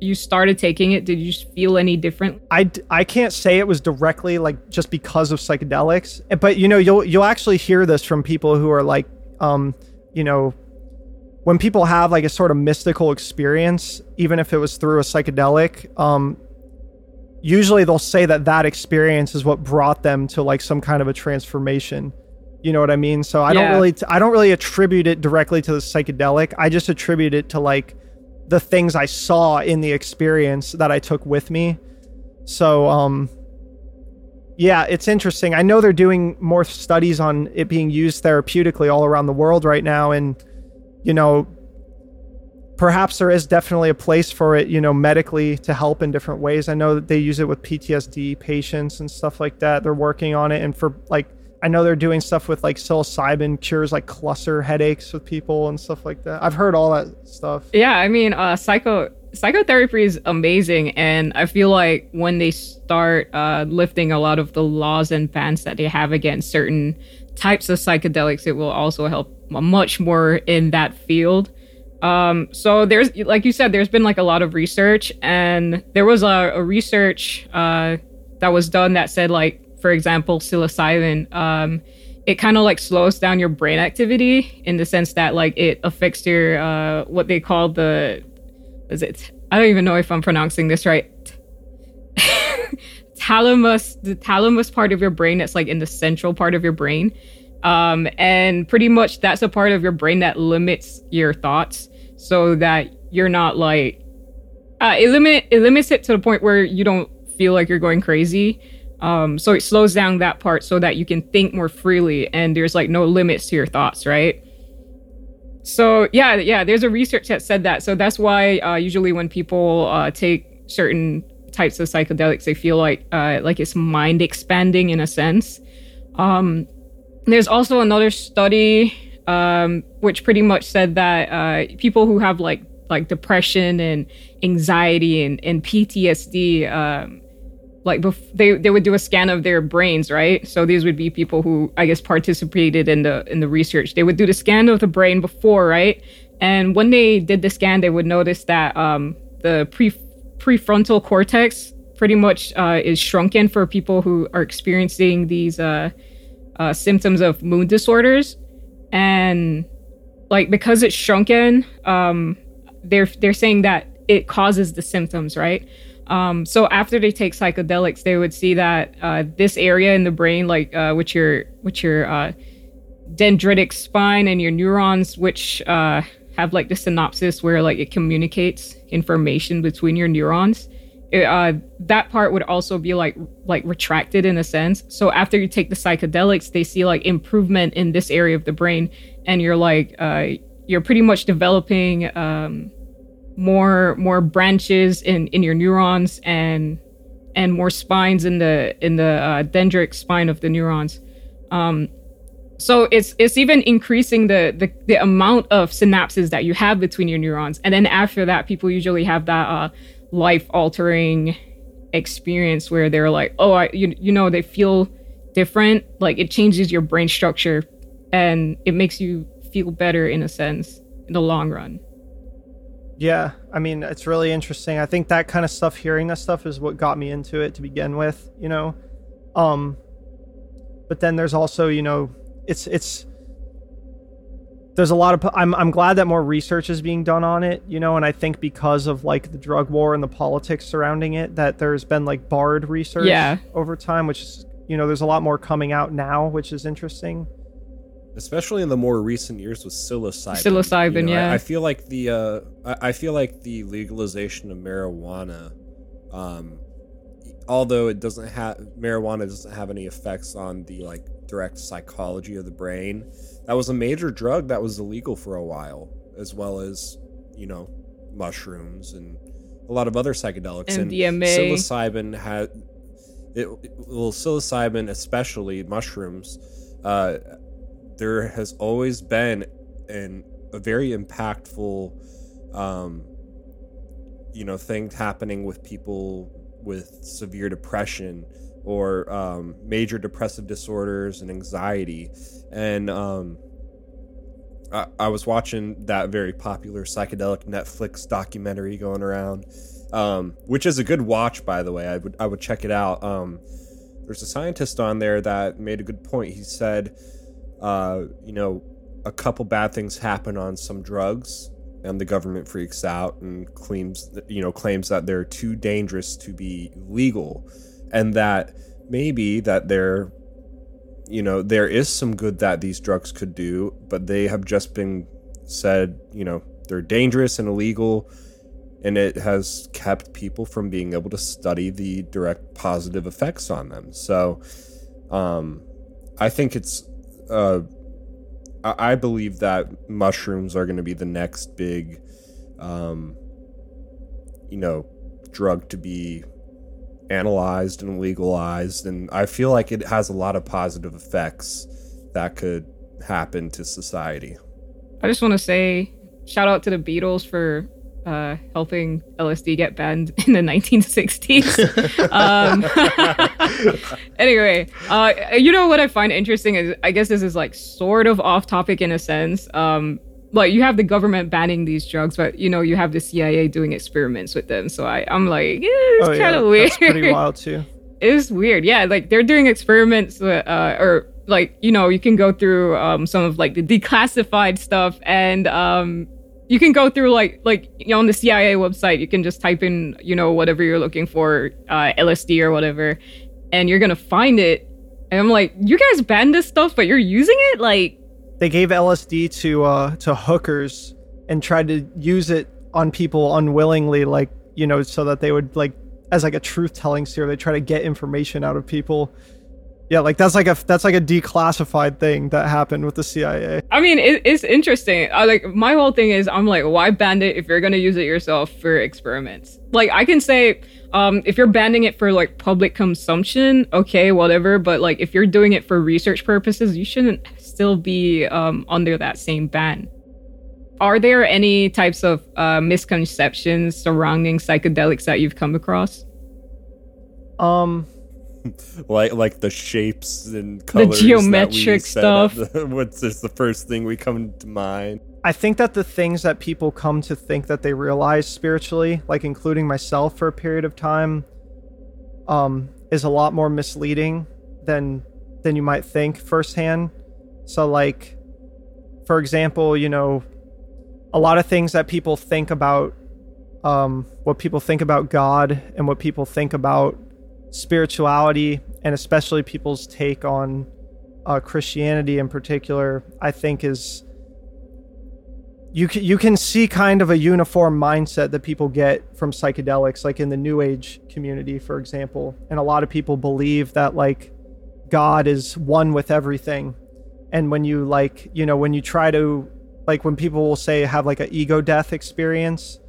you started taking it, did you feel any different? I, I can't say it was directly like just because of psychedelics, but you know you'll you'll actually hear this from people who are like um you know when people have like a sort of mystical experience, even if it was through a psychedelic, um usually they'll say that that experience is what brought them to like some kind of a transformation. You know what I mean? So I don't really I don't really attribute it directly to the psychedelic. I just attribute it to like the things I saw in the experience that I took with me. So um yeah, it's interesting. I know they're doing more studies on it being used therapeutically all around the world right now and you know perhaps there is definitely a place for it, you know, medically to help in different ways. I know that they use it with PTSD patients and stuff like that. They're working on it and for like I know they're doing stuff with like psilocybin cures like cluster headaches with people and stuff like that. I've heard all that stuff. Yeah, I mean, uh, psycho psychotherapy is amazing, and I feel like when they start uh, lifting a lot of the laws and bans that they have against certain types of psychedelics, it will also help much more in that field. Um, so there's, like you said, there's been like a lot of research, and there was a, a research uh, that was done that said like, for example, psilocybin. Um, it kind of like slows down your brain activity in the sense that like it affects your uh what they call the is it I don't even know if I'm pronouncing this right. thalamus, the thalamus part of your brain that's like in the central part of your brain. Um, and pretty much that's a part of your brain that limits your thoughts so that you're not like uh, it limit it limits it to the point where you don't feel like you're going crazy. Um, so it slows down that part so that you can think more freely and there's like no limits to your thoughts, right? So yeah, yeah, there's a research that said that. So that's why uh, usually when people uh, take certain types of psychedelics, they feel like uh, like it's mind expanding in a sense. Um, there's also another study um, which pretty much said that uh, people who have like like depression and anxiety and, and PTSD, um, like bef- they they would do a scan of their brains, right? So these would be people who I guess participated in the in the research. They would do the scan of the brain before, right? And when they did the scan, they would notice that um, the pre prefrontal cortex pretty much uh, is shrunken for people who are experiencing these uh, uh, symptoms of mood disorders, and like because it's shrunken, um, they're they're saying that it causes the symptoms, right? Um, so after they take psychedelics, they would see that uh, this area in the brain, like uh, which your which your uh, dendritic spine and your neurons, which uh, have like the synapses where like it communicates information between your neurons, it, uh, that part would also be like like retracted in a sense. So after you take the psychedelics, they see like improvement in this area of the brain, and you're like uh, you're pretty much developing um, more more branches in in your neurons and and more spines in the in the uh, dendritic spine of the neurons. Um, so it's it's even increasing the, the the amount of synapses that you have between your neurons, and then after that, people usually have that uh, life altering experience where they're like, oh, I you you know they feel different, like it changes your brain structure, and it makes you feel better in a sense in the long run. Yeah, I mean, it's really interesting. I think that kind of stuff, hearing that stuff, is what got me into it to begin with. You know, um, but then there's also, you know, it's it's there's a lot of I'm I'm glad that more research is being done on it, you know, and I think because of like the drug war and the politics surrounding it, that there's been like barred research Yeah. over time, which is you know, there's a lot more coming out now, which is interesting. Especially in the more recent years with psilocybin. Psilocybin, I- yeah. I, feel like the uh, I, I feel like the legalization of marijuana, um, although it doesn't have marijuana doesn't have any effects on the like direct psychology of the brain. That was a major drug that was illegal for a while, as well as you know mushrooms and a lot of other psychedelics. MDMA. And psilocybin had it. Well, psilocybin, especially mushrooms. Uh, there has always been an a very impactful um you know thing happening with people with severe depression or um, major depressive disorders and anxiety and um I, I was watching that very popular psychedelic Netflix documentary going around, um, which is a good watch, by the way. I would I would check it out. Um, there's a scientist on there that made a good point. He said, uh, you know, a couple bad things happen on some drugs, and the government freaks out and claims, you know, claims that they're too dangerous to be legal, and that maybe that they're, you know, there is some good that these drugs could do, but they have just been said, you know, they're dangerous and illegal and it has kept people from being able to study the direct positive effects on them. So, um, I think it's, uh, I believe that mushrooms are going to be the next big, um, you know, drug to be analyzed and legalized, and I feel like it has a lot of positive effects that could happen to society. I just want to say shout out to the Beatles for uh, helping LSD get banned in the 1960s. um, anyway, uh, you know what I find interesting is I guess this is like sort of off topic in a sense. Um, like you have the government banning these drugs, but you know you have the CIA doing experiments with them. So I, I'm like, eh, it's oh kind of yeah, weird. that's pretty wild too. it's weird. Yeah, like they're doing experiments, uh, uh, or like you know, you can go through um, some of like the declassified stuff, and um, you can go through like like you know, on the CIA website, you can just type in you know whatever you're looking for, uh, LSD or whatever, and you're gonna find it. And I'm like, you guys banned this stuff, but you're using it, like. They gave LSD to uh, to hookers and tried to use it on people unwillingly, like you know, so that they would like as like a truth telling serum. They try to get information out of people. Yeah, like that's like a that's like a declassified thing that happened with the CIA. I mean, it, it's interesting. I, like my whole thing is, I'm like, why ban it if you're gonna use it yourself for experiments? Like, I can say, um, if you're banning it for like public consumption, okay, whatever. But like, if you're doing it for research purposes, you shouldn't still be um, under that same ban. Are there any types of uh, misconceptions surrounding psychedelics that you've come across? Um, like like the shapes and colors the geometric that we stuff. the- what's just the first thing we come to mind I think that the things that people come to think that they realize spiritually, like including myself for a period of time, um, is a lot more misleading than than you might think firsthand. So like for example, you know, a lot of things that people think about um, what people think about God and what people think about spirituality and especially people's take on uh, Christianity in particular, I think is you can, you can see kind of a uniform mindset that people get from psychedelics like in the new age community for example. And a lot of people believe that like god is one with everything. And when you like you know when you try to like when people will say have like an ego death experience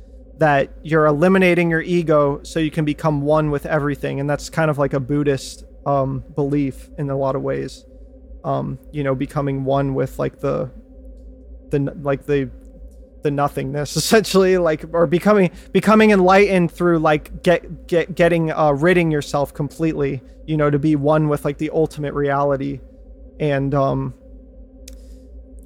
that you're eliminating your ego so you can become one with everything. And that's kind of like a buddhist um, belief in a lot of ways. Um, you know becoming one with like the the like the the nothingness essentially like or becoming becoming enlightened through like get get getting uh ridding yourself completely you know to be one with like the ultimate reality. And um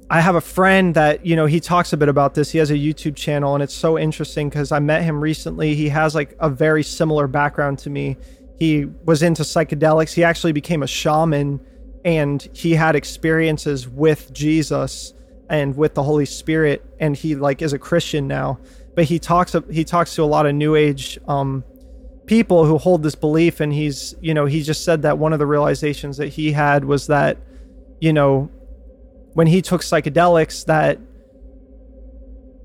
I have a friend that, you know, he talks a bit about this. He has a YouTube channel and it's so interesting because I met him recently. He has like a very similar background to me. He was into psychedelics. He actually became a shaman and he had experiences with Jesus and with the Holy Spirit and he like is a Christian now. But he talks he talks to a lot of new age um people who hold this belief and he's, you know, he just said that one of the realizations that he had was that you know, when he took psychedelics that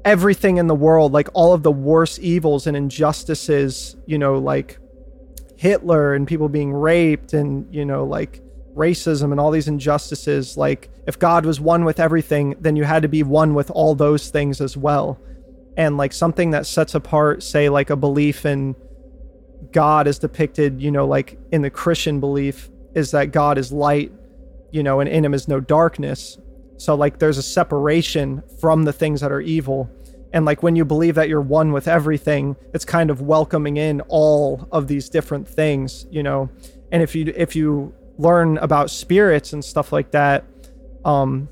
everything in the world, like all of the worst evils and injustices, you know, like Hitler and people being raped and, you know, like racism and all these injustices, like if God was one with everything, then you had to be one with all those things as well. And like something that sets apart, say, like a belief in God is depicted, you know, like in the Christian belief, is that God is light, you know, and in him is no darkness. So like there's a separation from the things that are evil. And like when you believe that you're one with everything, it's kind of welcoming in all of these different things, you know. And if you if you learn about spirits and stuff like that, um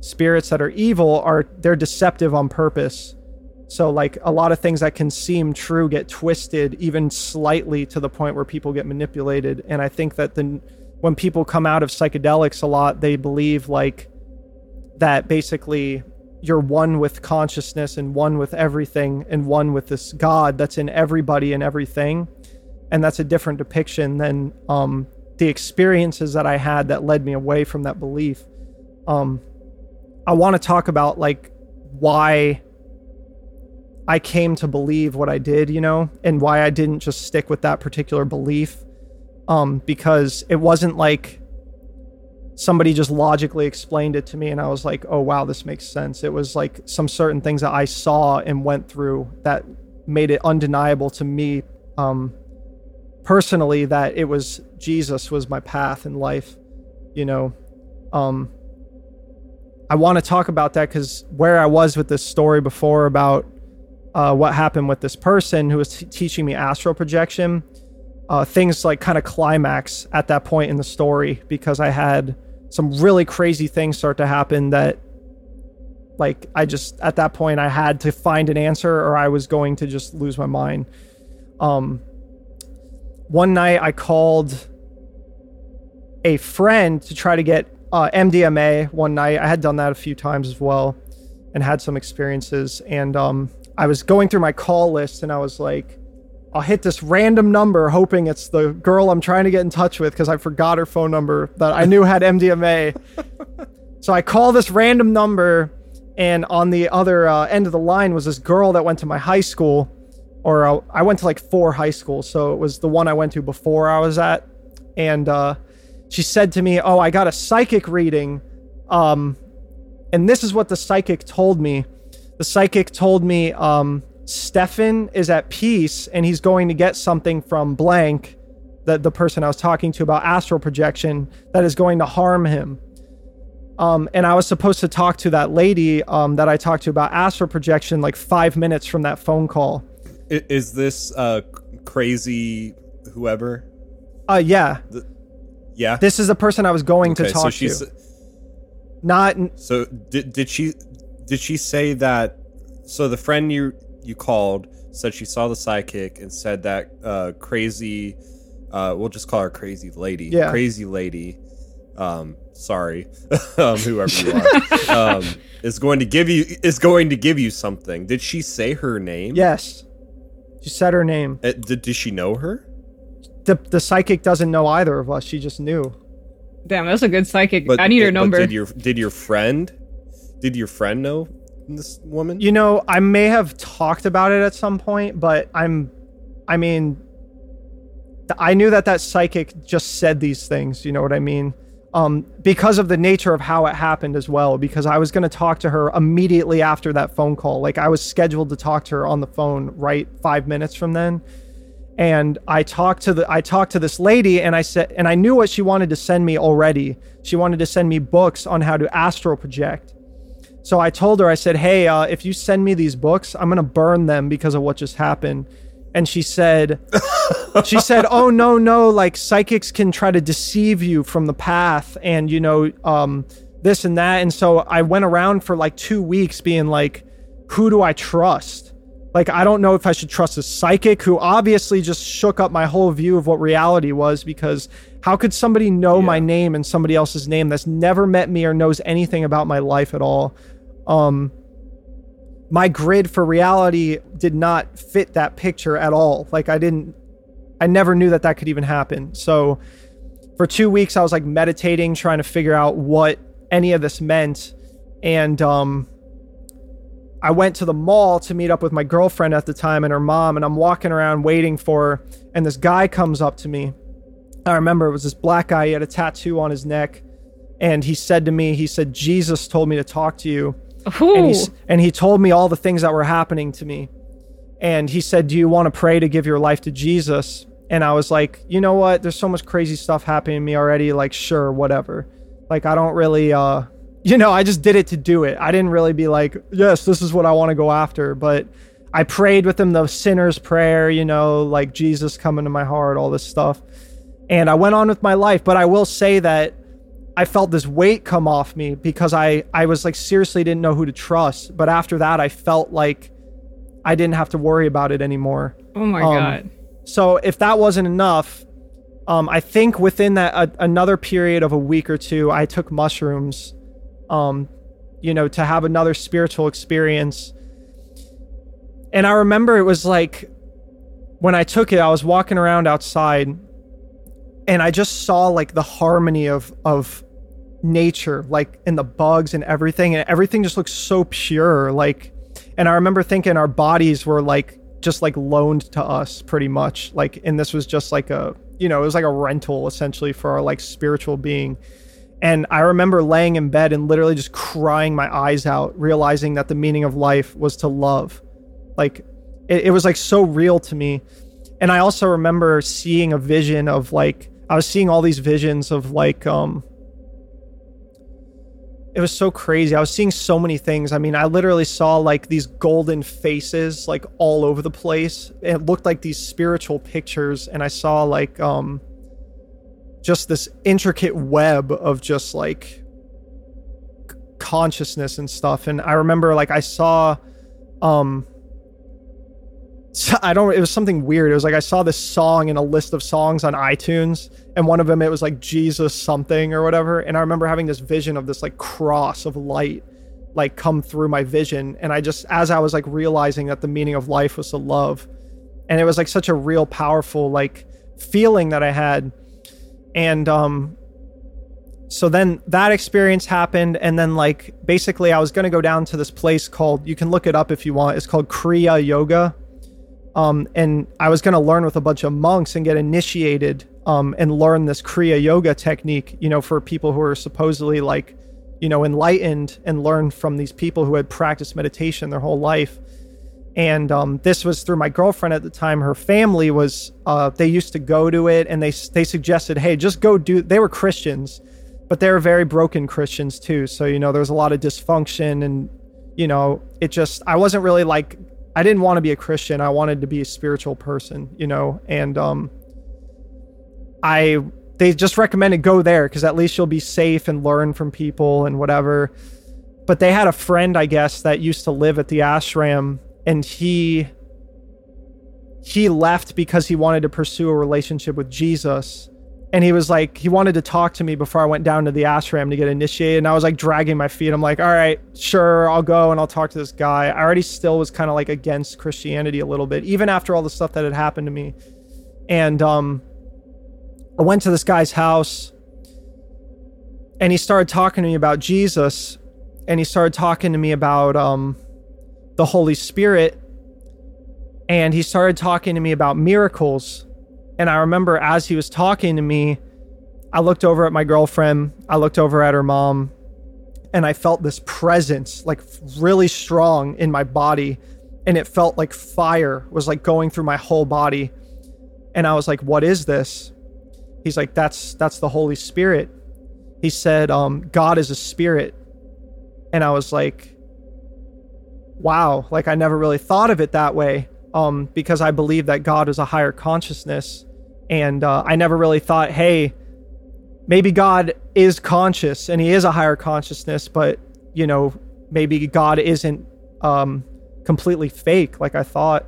spirits that are evil are they're deceptive on purpose. So like a lot of things that can seem true get twisted even slightly to the point where people get manipulated. And I think that the when people come out of psychedelics a lot, they believe like that basically you're one with consciousness and one with everything and one with this God that's in everybody and everything. And that's a different depiction than um, the experiences that I had that led me away from that belief. Um, I want to talk about like why I came to believe what I did, you know, and why I didn't just stick with that particular belief. Um, because it wasn't like somebody just logically explained it to me and I was like, "Oh wow, this makes sense." It was like some certain things that I saw and went through that made it undeniable to me um personally that it was Jesus was my path in life, you know. Um I want to talk about that cuz where I was with this story before about uh, what happened with this person who was t- teaching me astral projection, uh, things like kind of climax at that point in the story because I had some really crazy things start to happen that like I just at that point I had to find an answer or I was going to just lose my mind. Um one night I called a friend to try to get uh, MDMA one night. I had done that a few times as well and had some experiences and um I was going through my call list and I was like I'll hit this random number hoping it's the girl I'm trying to get in touch with because I forgot her phone number that I knew had MDMA. so I call this random number, and on the other uh, end of the line was this girl that went to my high school, or uh, I went to like four high schools, so it was the one I went to before I was at, and uh, she said to me, "Oh, I got a psychic reading," um, and this is what the psychic told me. The psychic told me um, Stefan is at peace and he's going to get something from blank, that the person I was talking to about astral projection, that is going to harm him. Um, and I was supposed to talk to that lady um, that I talked to about astral projection like five minutes from that phone call. Is this uh, crazy whoever? Uh, yeah. The, yeah. This is the person I was going okay, to talk so she's, to. Not. So did did she did she say that? So the friend you you called said she saw the psychic and said that uh, crazy uh, we'll just call her crazy lady Yeah. crazy lady um, sorry um, whoever you are um, is going to give you is going to give you something did she say her name Yes. She said her name. Uh, did, did she know her The the psychic doesn't know either of us. She just knew. Damn, that's a good psychic. but I need her but number. did your did your friend did your friend know this woman? You know, I may have talked about it at some point, but I'm, I mean, I knew that that psychic just said these things. You know what I mean? Um, because of the nature of how it happened as well. Because I was going to talk to her immediately after that phone call. Like I was scheduled to talk to her on the phone right five minutes from then. And I talked to the I talked to this lady and I said and I knew what she wanted to send me already. She wanted to send me books on how to astral project. So I told her, I said, "Hey, uh, if you send me these books, I'm gonna burn them because of what just happened." And she said, "She said, oh no, no, like psychics can try to deceive you from the path, and you know, um, this and that." And so I went around for like two weeks, being like, "Who do I trust?" Like I don't know if I should trust a psychic who obviously just shook up my whole view of what reality was because how could somebody know my name and somebody else's name that's never met me or knows anything about my life at all? Um my grid for reality did not fit that picture at all. Like I didn't I never knew that that could even happen. So for 2 weeks I was like meditating trying to figure out what any of this meant and um I went to the mall to meet up with my girlfriend at the time and her mom, and I'm walking around waiting for her, and this guy comes up to me. I remember it was this black guy, he had a tattoo on his neck, and he said to me, he said, Jesus told me to talk to you. And, he, and he told me all the things that were happening to me. And he said, Do you want to pray to give your life to Jesus? And I was like, You know what? There's so much crazy stuff happening to me already. Like, sure, whatever. Like, I don't really, uh, you know, I just did it to do it. I didn't really be like, Yes, this is what I want to go after. But I prayed with him the sinner's prayer, you know, like Jesus come into my heart, all this stuff. And I went on with my life. But I will say that I felt this weight come off me because I I was like seriously didn't know who to trust. But after that, I felt like I didn't have to worry about it anymore. oh my um, god. So if that wasn't enough, um, I think within that uh, another period of a week or two, I took mushrooms, um, you know, to have another spiritual experience. And I remember it was like when I took it, I was walking around outside, and I just saw like the harmony of of nature, like in the bugs and everything, and everything just looks so pure. Like, and I remember thinking our bodies were like just like loaned to us pretty much. Like, and this was just like a, you know, it was like a rental essentially for our like spiritual being. And I remember laying in bed and literally just crying my eyes out, realizing that the meaning of life was to love. Like, it, it was like so real to me. And I also remember seeing a vision of like, I was seeing all these visions of like, um, it was so crazy. I was seeing so many things. I mean, I literally saw like these golden faces like all over the place. It looked like these spiritual pictures and I saw like um just this intricate web of just like consciousness and stuff. And I remember like I saw um I don't it was something weird. It was like I saw this song in a list of songs on iTunes and one of them it was like Jesus something or whatever. And I remember having this vision of this like cross of light like come through my vision. And I just as I was like realizing that the meaning of life was to love and it was like such a real powerful like feeling that I had. And um so then that experience happened and then like basically I was going to go down to this place called you can look it up if you want. It's called Kriya Yoga um, and I was going to learn with a bunch of monks and get initiated um, and learn this Kriya Yoga technique, you know, for people who are supposedly like, you know, enlightened and learn from these people who had practiced meditation their whole life. And um, this was through my girlfriend at the time. Her family was, uh, they used to go to it and they, they suggested, hey, just go do, they were Christians, but they were very broken Christians too. So, you know, there was a lot of dysfunction and, you know, it just, I wasn't really like I didn't want to be a Christian. I wanted to be a spiritual person, you know, and um I they just recommended go there because at least you'll be safe and learn from people and whatever. But they had a friend, I guess, that used to live at the ashram and he he left because he wanted to pursue a relationship with Jesus. And he was like, he wanted to talk to me before I went down to the ashram to get initiated. And I was like dragging my feet. I'm like, all right, sure, I'll go and I'll talk to this guy. I already still was kind of like against Christianity a little bit, even after all the stuff that had happened to me. And um, I went to this guy's house and he started talking to me about Jesus. and he started talking to me about um, the Holy Spirit, and he started talking to me about miracles. And I remember as he was talking to me, I looked over at my girlfriend, I looked over at her mom, and I felt this presence like really strong in my body. And it felt like fire was like going through my whole body. And I was like, what is this? He's like, that's that's the Holy Spirit. He said, um, God is a spirit. And I was like, wow, like I never really thought of it that way. Um, because I believe that God is a higher consciousness. And uh, I never really thought, hey, maybe God is conscious and he is a higher consciousness, but you know, maybe God isn't um, completely fake like I thought.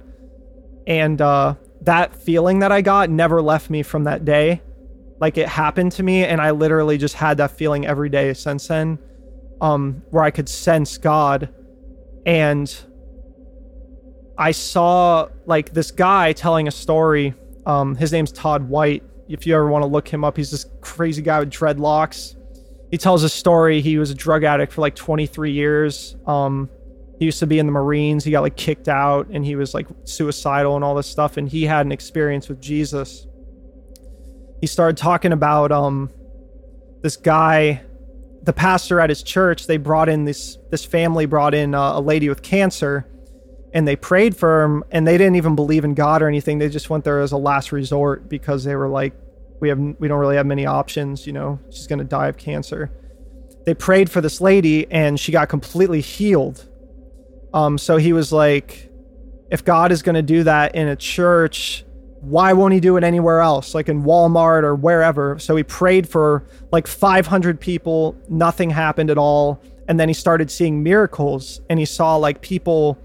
And uh, that feeling that I got never left me from that day. Like it happened to me, and I literally just had that feeling every day since then, um, where I could sense God. And I saw like this guy telling a story. Um, his name's Todd White if you ever want to look him up, he's this crazy guy with dreadlocks. He tells a story. He was a drug addict for like 23 years. Um, he used to be in the Marines. He got like kicked out and he was like suicidal and all this stuff. And he had an experience with Jesus. He started talking about um, this guy, the pastor at his church. They brought in this this family brought in uh, a lady with cancer and they prayed for him and they didn't even believe in God or anything. They just went there as a last resort because they were like, we have we don't really have many options, you know, she's gonna die of cancer. They prayed for this lady and she got completely healed. Um, so he was like, if God is gonna do that in a church, why won't he do it anywhere else, like in Walmart or wherever? So he prayed for like 500 people, nothing happened at all. And then he started seeing miracles and he saw like people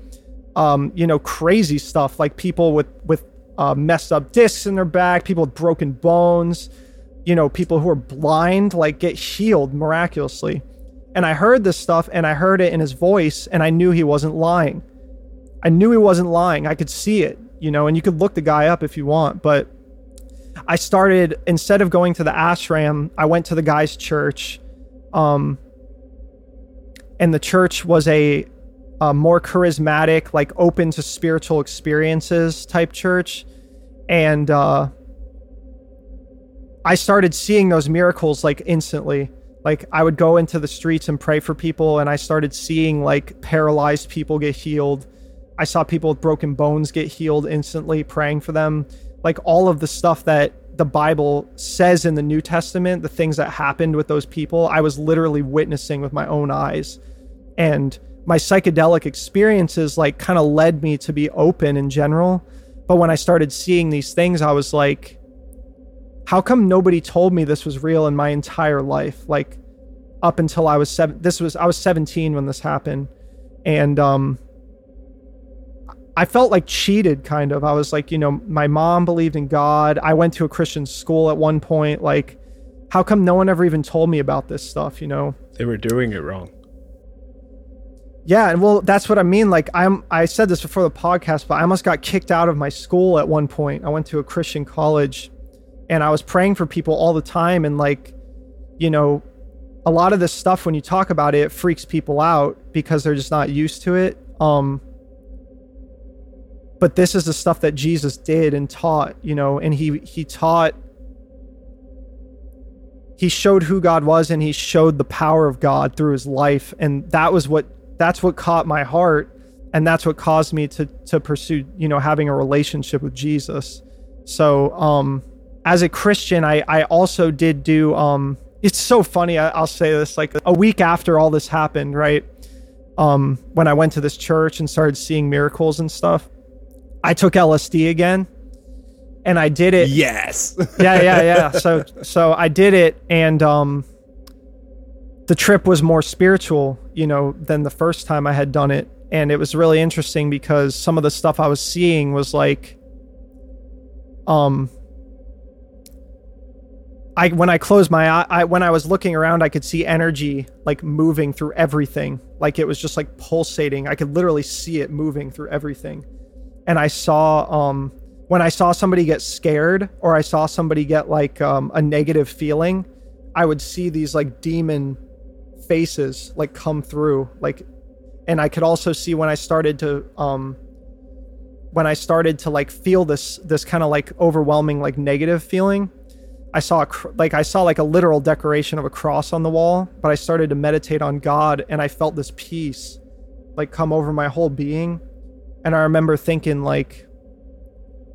um, you know, crazy stuff like people with with uh, messed up discs in their back, people with broken bones, you know, people who are blind like get healed miraculously. And I heard this stuff and I heard it in his voice and I knew he wasn't lying. I knew he wasn't lying. I could see it, you know, and you could look the guy up if you want, but I started instead of going to the ashram, I went to the guy's church. Um and the church was a uh, more charismatic, like open to spiritual experiences type church. And uh, I started seeing those miracles like instantly. Like I would go into the streets and pray for people, and I started seeing like paralyzed people get healed. I saw people with broken bones get healed instantly, praying for them. Like all of the stuff that the Bible says in the New Testament, the things that happened with those people, I was literally witnessing with my own eyes. And my psychedelic experiences like kind of led me to be open in general. But when I started seeing these things, I was like, how come nobody told me this was real in my entire life? Like up until I was seven, this was, I was 17 when this happened. And, um, I felt like cheated kind of. I was like, you know, my mom believed in God. I went to a Christian school at one point. Like, how come no one ever even told me about this stuff, you know? They were doing it wrong. Yeah, and well, that's what I mean. Like I'm, I said this before the podcast, but I almost got kicked out of my school at one point. I went to a Christian college, and I was praying for people all the time, and like, you know, a lot of this stuff when you talk about it, it freaks people out because they're just not used to it. Um, but this is the stuff that Jesus did and taught, you know, and he he taught he showed who God was and he showed the power of God through his life and that was what that's what caught my heart and that's what caused me to to pursue you know having a relationship with jesus so um as a christian i i also did do um it's so funny I, i'll say this like a week after all this happened right um when i went to this church and started seeing miracles and stuff i took lsd again and i did it Yes. yeah yeah yeah so so i did it and um the trip was more spiritual, you know, than the first time I had done it. And it was really interesting because some of the stuff I was seeing was like, um, I when I closed my eye, I, when I was looking around, I could see energy like moving through everything, like it was just like pulsating. I could literally see it moving through everything, and I saw um when I saw somebody get scared or I saw somebody get like um, a negative feeling, I would see these like demon faces like come through like and I could also see when I started to um when I started to like feel this this kind of like overwhelming like negative feeling I saw a, like I saw like a literal decoration of a cross on the wall but I started to meditate on God and I felt this peace like come over my whole being. And I remember thinking like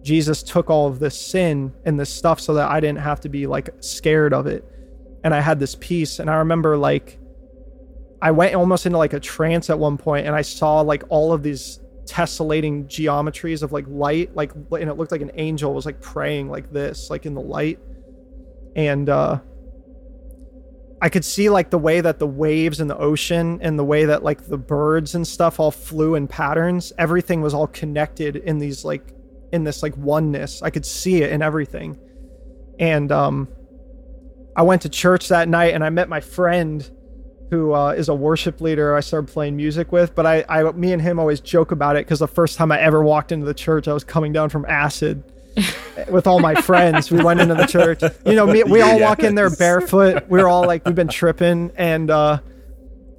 Jesus took all of this sin and this stuff so that I didn't have to be like scared of it. And I had this peace. And I remember like I went almost into like a trance at one point and I saw like all of these tessellating geometries of like light like and it looked like an angel was like praying like this like in the light. And uh I could see like the way that the waves in the ocean and the way that like the birds and stuff all flew in patterns everything was all connected in these like in this like oneness. I could see it in everything. And um I went to church that night and I met my friend who uh, is a worship leader I started playing music with. But I, I me and him always joke about it because the first time I ever walked into the church, I was coming down from acid with all my friends. We went into the church. You know, me, we all walk in there barefoot. We were all like, we've been tripping. And uh,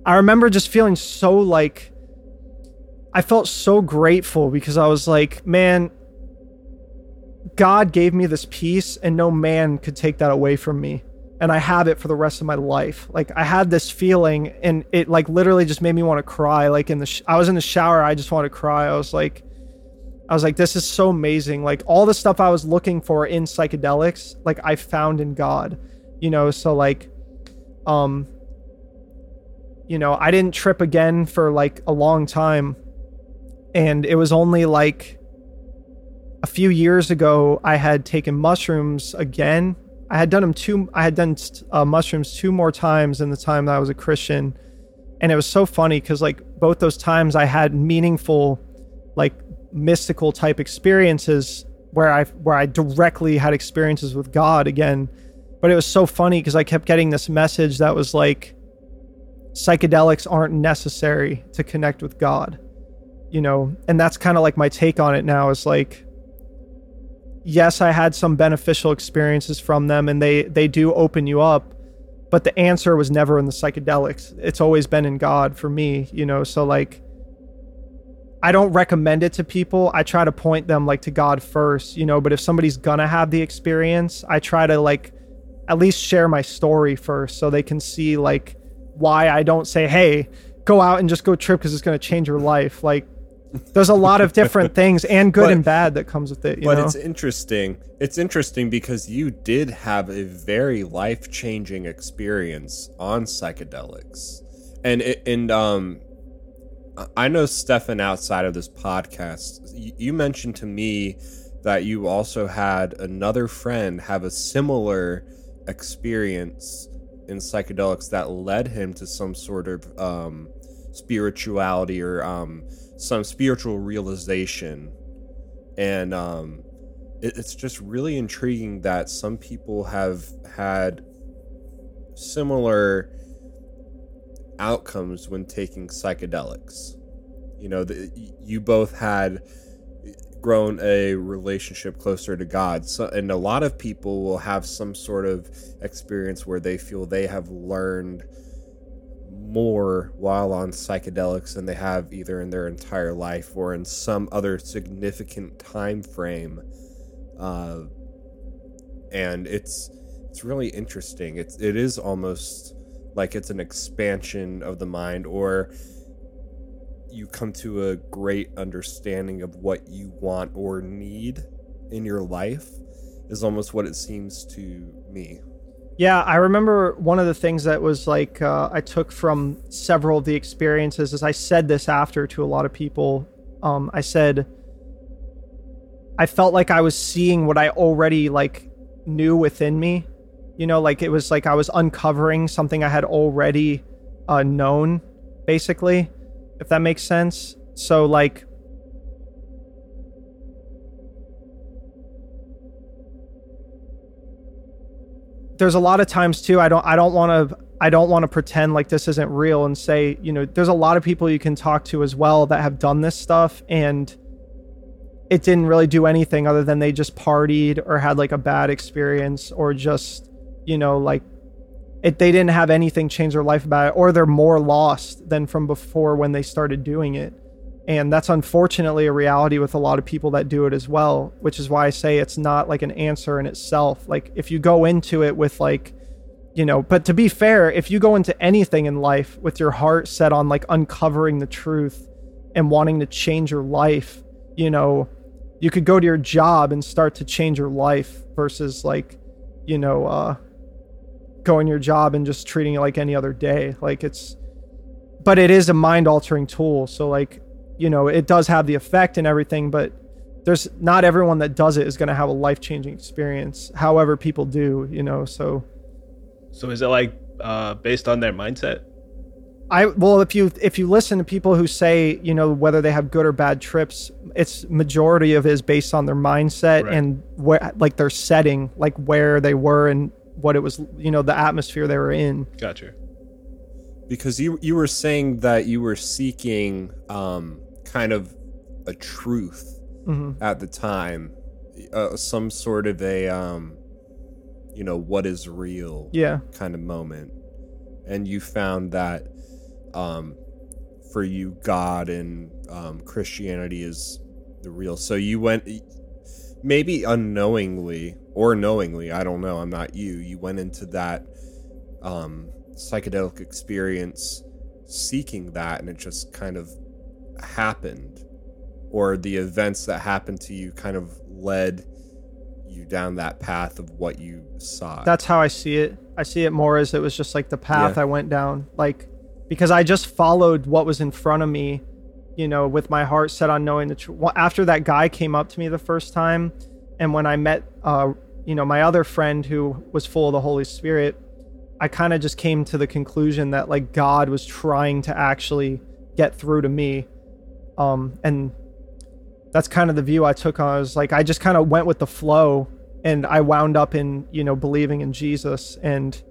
I remember just feeling so like, I felt so grateful because I was like, man, God gave me this peace and no man could take that away from me. And I have it for the rest of my life. Like I had this feeling and it like literally just made me want to cry. Like in the, sh- I was in the shower. I just wanted to cry. I was like, I was like, this is so amazing. Like all the stuff I was looking for in psychedelics, like I found in God, you know? So like, um, you know, I didn't trip again for like a long time. And it was only like a few years ago, I had taken mushrooms again. I had done them two, I had done uh, mushrooms two more times in the time that I was a Christian. And it was so funny because like both those times I had meaningful, like mystical type experiences where I where I directly had experiences with God again. But it was so funny because I kept getting this message that was like psychedelics aren't necessary to connect with God. You know, and that's kind of like my take on it now is like yes, I had some beneficial experiences from them and they they do open you up, but the answer was never in the psychedelics. It's always been in God for me, you know. So like I don't recommend it to people. I try to point them like to God first, you know, but if somebody's gonna have the experience, I try to like at least share my story first so they can see like why I don't say, "Hey, go out and just go trip because it's going to change your life." Like there's a lot of different things and good But- and bad that comes with it, you but know. it's interesting. It's interesting because you did have a very life changing experience on psychedelics, and it, and um, I know Stefan outside of this podcast. You, you mentioned to me that you also had another friend have a similar experience in psychedelics that led him to some sort of um, spirituality or um, some spiritual realization and um, it, it's just really intriguing that some people have had similar outcomes when taking psychedelics. You know, the, you both had grown a relationship closer to God, so, and a lot of people will have some sort of experience where they feel they have learned more while on psychedelics than they have either in their entire life or in some other significant time frame. Uh, and it's it's really interesting. It's it is almost like it's an expansion of the mind or you come to a great understanding of what you want or need in your life is almost what it seems to me Yeah, I remember one of the things that was like uh, I took from several of the experiences is I said this after to a lot of people. Um, I said I felt like I was seeing what I already like knew within me. You know, like it was like I was uncovering something I had already uh, known, basically, if that makes sense. So like there's a lot of times too i don't i don't want to i don't want to pretend like this isn't real and say you know there's a lot of people you can talk to as well that have done this stuff and it didn't really do anything other than they just partied or had like a bad experience or just you know like it they didn't have anything change their life about it or they're more lost than from before when they started doing it and that's unfortunately a reality with a lot of people that do it as well which is why i say it's not like an answer in itself. Like if you go into it with like you know but to be fair if you go into anything in life with your heart set on like uncovering the truth and wanting to change your life you know you could go to your job and start to change your life versus like you know uh going your job and just treating it like any other day. Like it's but it is a mind altering tool. So like you know it does have the effect and everything but there's not everyone that does it is going to have a life changing experience however people do you know so So is it like uh, based on their mindset? I well, if you if you listen to people who say you know whether they have good or bad trips, it's majority of it is based on their mindset Right. and where like their setting, like where they were and what it was, you know, the atmosphere they were in. Gotcha. because you you were saying that you were seeking um, kind of a truth hmm at the time, uh, some sort of a um, you know what is real Yeah, kind of moment, and you found that um, for you God and um, Christianity is the real. So you went maybe unknowingly or knowingly, I don't know. I'm not you. You went into that um, psychedelic experience seeking that, and it just kind of happened, or the events that happened to you kind of led you down that path of what you saw. that's how I see it. I see it more as it was just like the path Yeah. I went down, like because I just followed what was in front of me, you know, with my heart set on knowing the truth. After that guy came up to me the first time, and when I met, uh, you know, my other friend who was full of the Holy Spirit, I kind of just came to the conclusion that like God was trying to actually get through to me, um, and that's kind of the view I took on. I was like, I just kind of went with the flow, and I wound up in you know believing in Jesus, and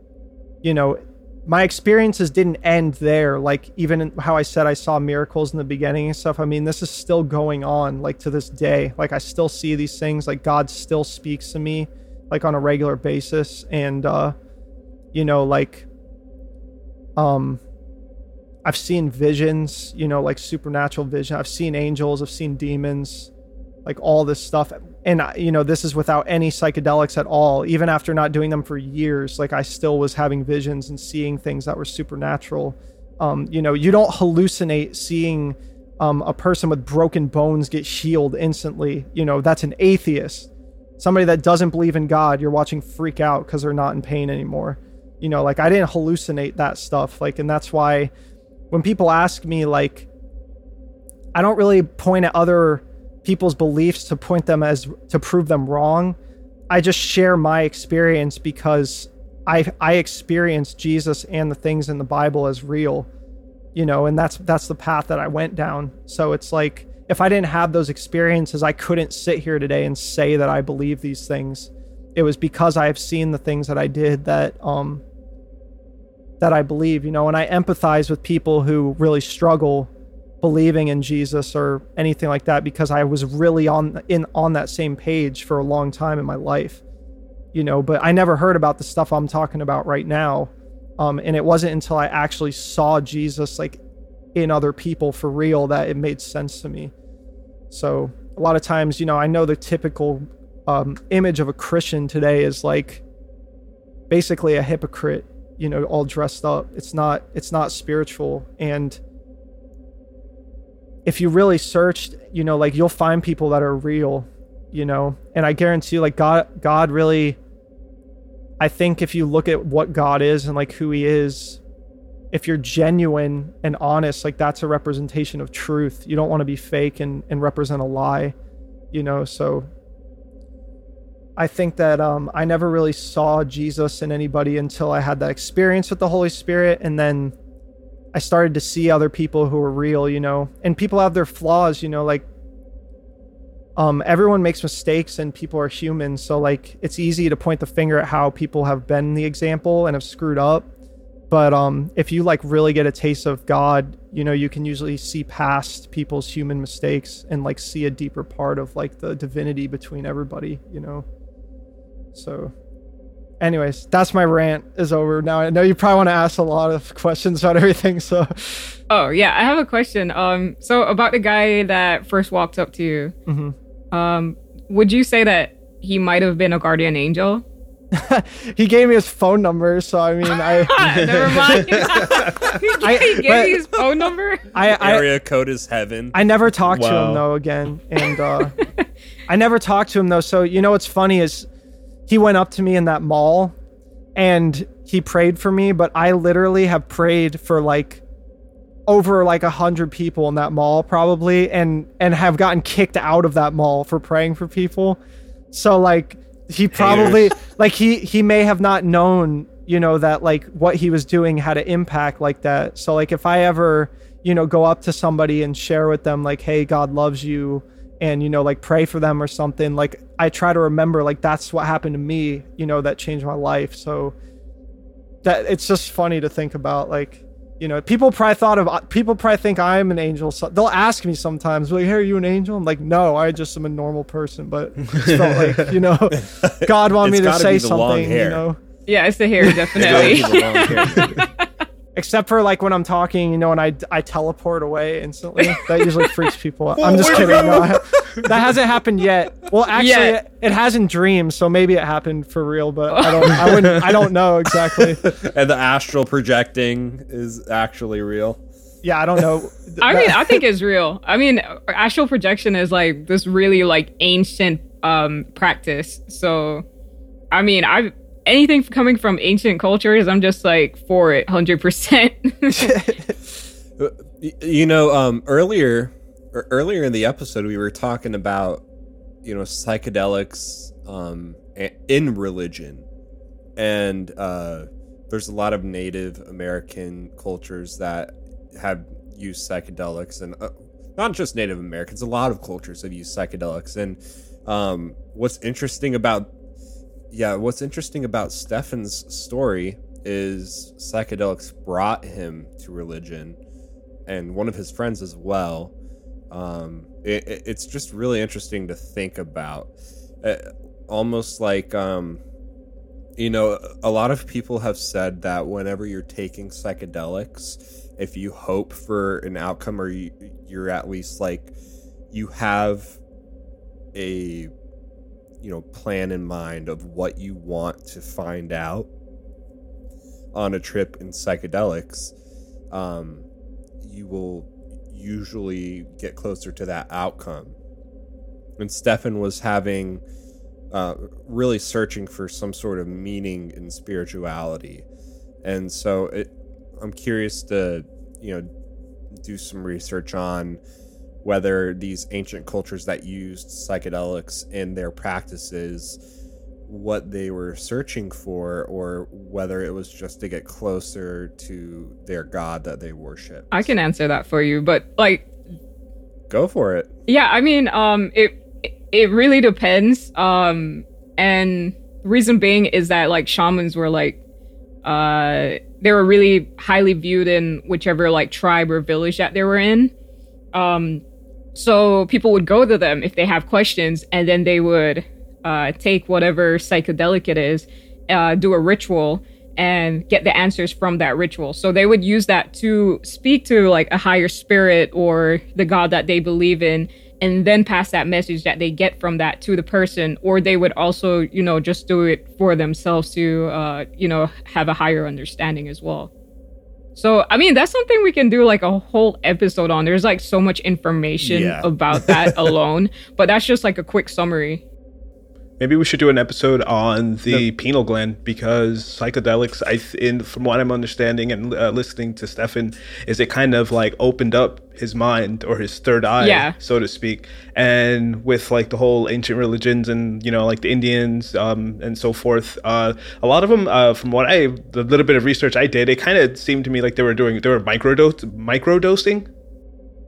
you know, my experiences didn't end there. Like even how I said I saw miracles in the beginning and stuff. I mean, this is still going on like to this day. Like I still see these things. Like God still speaks to me like on a regular basis, and uh, you know, like um I've seen visions, you know, like supernatural vision. I've seen angels, I've seen demons, like all this stuff. And you know, this is without any psychedelics at all. Even after not doing them for years, like I still was having visions and seeing things that were supernatural. Um, you know, you don't hallucinate seeing um, a person with broken bones get healed instantly. You know, that's an atheist. Somebody that doesn't believe in God, you're watching freak out because they're not in pain anymore. You know, like I didn't hallucinate that stuff. Like, and that's why when people ask me, like, I don't really point at other people's beliefs to point them as to prove them wrong. I just share my experience because I I experience Jesus and the things in the Bible as real, you know, and that's that's the path that I went down. So it's like if I didn't have those experiences, I couldn't sit here today and say that I believe these things. It was because I have seen the things that I did that um that I believe, you know, and I empathize with people who really struggle believing in Jesus or anything like that because I was really on in on that same page for a long time in my life. You know, but I never heard about the stuff I'm talking about right now. Um, and it wasn't until I actually saw Jesus like in other people for real that it made sense to me. So a lot of times, you know, I know the typical um, image of a Christian today is like basically a hypocrite, you know, all dressed up. It's not it's not spiritual and if you really searched, you know, like you'll find people that are real, you know. And I guarantee you like God God really I think if you look at what God is and like who he is, if you're genuine and honest, like that's a representation of truth. You don't want to be fake and, and represent a lie, you know. So I think that um, I never really saw Jesus in anybody until I had that experience with the Holy Spirit, and then I started to see other people who were real, you know. And people have their flaws, you know, like um, everyone makes mistakes and people are human. So like it's easy to point the finger at how people have been the example and have screwed up. But um, if you like really get a taste of God, you know, you can usually see past people's human mistakes and like see a deeper part of like the divinity between everybody, you know. So anyways, that's my rant is over now. I know you probably want to ask a lot of questions about everything, so Oh yeah, I have a question. Um, so about the guy that first walked up to you, Mhm. um, would you say that he might have been a guardian angel? he gave me his phone number. So I mean, I, Never mind. I- he gave but- you his phone number. I, I, Area code is heaven. I never talked to him though again, and uh, I never talked to him though. So you know what's funny is he went up to me in that mall, and he prayed for me. But I literally have prayed for like over like a hundred people in that mall probably, and and have gotten kicked out of that mall for praying for people. So like he probably like he he may have not known you know that like what he was doing had an impact like that so like if i ever you know go up to somebody and share with them like hey god loves you and you know like pray for them or something like i try to remember like that's what happened to me you know that changed my life. So that it's just funny to think about like you know people probably thought of uh, people probably think i'm an angel. So they'll ask me sometimes like hey are you an angel? I'm like no i just am a normal person but it felt like you know god wanted me It's to gotta say be the long something you know? Yeah, it's the hair, It's gotta be definitely. the long hair. except for like when i'm talking you know and i i teleport away instantly that usually freaks people out i'm just kidding no, I- that hasn't happened yet well actually Yet. it, it has in dreams so maybe it happened for real but i don't i wouldn't i don't know exactly and the astral projecting is actually real. yeah i don't know I mean, I think it's real. I mean, astral projection is like this really like ancient um practice. So, I mean, I anything coming from ancient cultures, I'm just like for it, hundred percent. You know, um, earlier er- earlier in the episode, we were talking about you know psychedelics um, in religion, and uh, there's a lot of Native American cultures that have used psychedelics, and uh, not just Native Americans. A lot of cultures have used psychedelics, and um, what's interesting about yeah, what's interesting about Stefan's story is psychedelics brought him to religion and one of his friends as well. Um, it, it- it's just really interesting to think about. Uh, almost like, um, you know, a lot of people have said that whenever you're taking psychedelics, if you hope for an outcome or you, you're at least like, you have a you know plan in mind of what you want to find out on a trip in psychedelics um, you will usually get closer to that outcome. And stefan was having uh, really searching for some sort of meaning in spirituality. And so it, i'm curious to you know do some research on whether these ancient cultures that used psychedelics in their practices what they were searching for or whether it was just to get closer to their god that they worship I can answer that for you, but like go for it Yeah, I mean, um, it it really depends. Um, and the reason being is that like shamans were like, uh, they were really highly viewed in whichever like tribe or village that they were in. Um, so people would go to them if they have questions, and then they would uh, take whatever psychedelic it is, uh, do a ritual, and get the answers from that ritual. So they would use that to speak to like a higher spirit or the god that they believe in, and then pass that message that they get from that to the person. Or they would also, you know, just do it for themselves to, uh, you know, have a higher understanding as well. So, I mean, that's something we can do like a whole episode on. There's like so much information Yeah. about that alone, but that's just like a quick summary. Maybe we should do an episode on the pineal gland because psychedelics, I th- in from what I'm understanding and uh, listening to Stefan, is it kind of like opened up his mind or his third eye, Yeah. so to speak. And with like the whole ancient religions and you know like the Indians um, and so forth, uh, a lot of them, uh, from what I the little bit of research I did, it kind of seemed to me like they were doing they were microdose microdosing.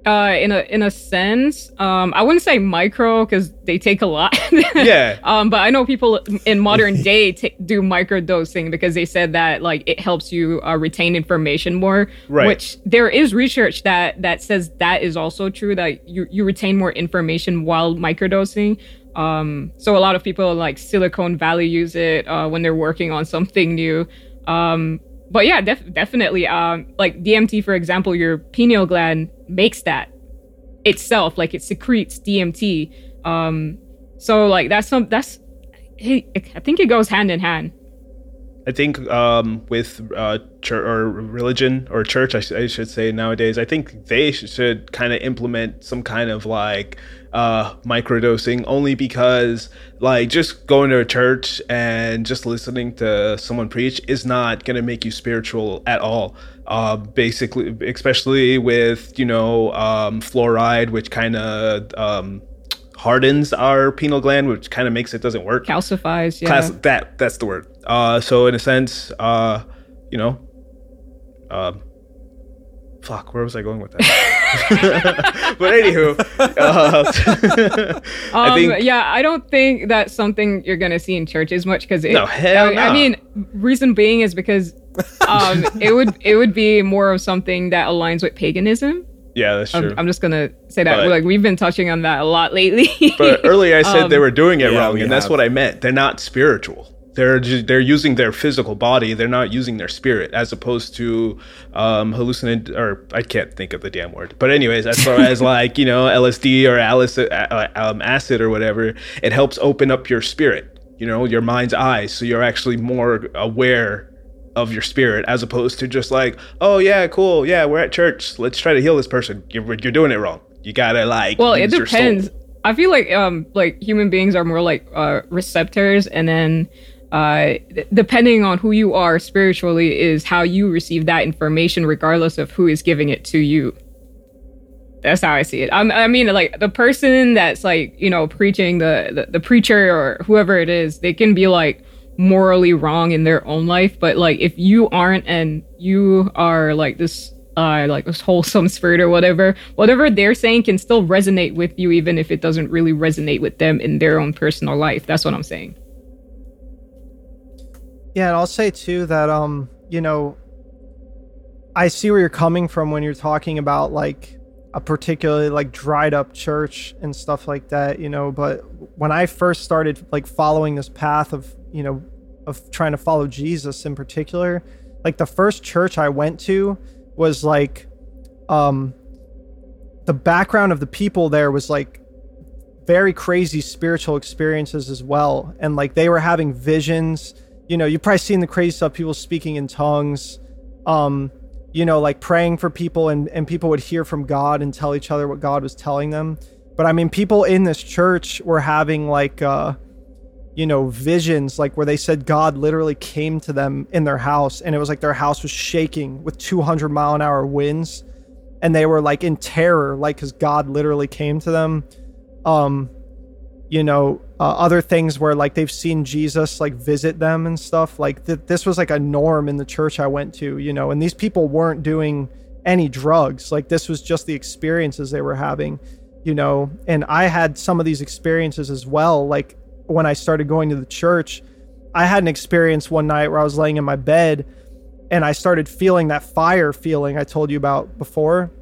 Uh, in a in a sense, um, I wouldn't say micro because they take a lot. Yeah. Um, but I know people in modern day t- do microdosing because they said that like it helps you uh, retain information more. Right. Which there is research that that says that is also true that you you retain more information while microdosing. Um, so a lot of people like Silicon Valley use it uh, when they're working on something new. Um, but yeah, def- definitely. Um, like DMT, for example, your pineal gland makes that itself. Like it secretes DMT. Um, so like that's some that's. I think it goes hand in hand. I think um, with uh, or religion or church, I, sh- I, should say nowadays, I think they should, should kind of implement some kind of like uh, microdosing, only because like just going to a church and just listening to someone preach is not going to make you spiritual at all. Uh, basically, especially with you know um, fluoride, which kind of um, hardens our pineal gland, which kind of makes it doesn't work. Calcifies, yeah. Class, that that's the word. Uh, so in a sense, uh, you know, uh, fuck, where was I going with that? but anywho, uh, um, I think, yeah, I don't think that's something you're gonna see in churches much because no, hell I, no. I mean, reason being is because um, it would it would be more of something that aligns with paganism. Yeah, that's true. I'm, I'm just gonna say that. But, like we've been touching on that a lot lately. but earlier I said Um, they were doing it yeah, wrong, we and that's what I meant. They're not spiritual. They're ju- they're using their physical body. They're not using their spirit, as opposed to um, hallucinate or I can't think of the damn word. But anyways, as far as like you know LSD or Alice, uh, um, acid or whatever, it helps open up your spirit. You know your mind's eyes, so you're actually more aware of your spirit as opposed to just like, oh yeah, cool, yeah, we're at church. Let's try to heal this person. You're you're doing it wrong. You gotta like. well, it use your soul. depends. I feel like um like human beings are more like uh receptors, and then uh depending on who you are spiritually is how you receive that information, regardless of who is giving it to you. That's how I see it. I'm, I mean, like the person that's like you know preaching the, the the preacher or whoever it is, they can be like morally wrong in their own life, but like if you aren't and you are like this uh like this wholesome spirit or whatever, whatever they're saying can still resonate with you even if it doesn't really resonate with them in their own personal life. That's what I'm saying. Yeah, and I'll say too that um, you know, I see where you're coming from when you're talking about like a particularly like dried up church and stuff like that, you know, but when I first started like following this path of, you know, of trying to follow Jesus in particular, like the first church I went to was like um the background of the people there was like very crazy spiritual experiences as well. And like they were having visions you know you've probably seen the crazy stuff people speaking in tongues um you know like praying for people and and people would hear from god and tell each other what god was telling them. But i mean people in this church were having like uh you know visions like where they said god literally came to them in their house and it was like their house was shaking with 200 mile an hour winds. And they were like in terror like because god literally came to them. Um you know uh, other things where like they've seen jesus like visit them and stuff. Like th- this was like a norm in the church i went to you know and these people weren't doing any drugs. Like this was just the experiences they were having you know and i had some of these experiences as well. Like when i started going to the church i had an experience one night where i was laying in my bed and i started feeling that fire feeling i told you about before.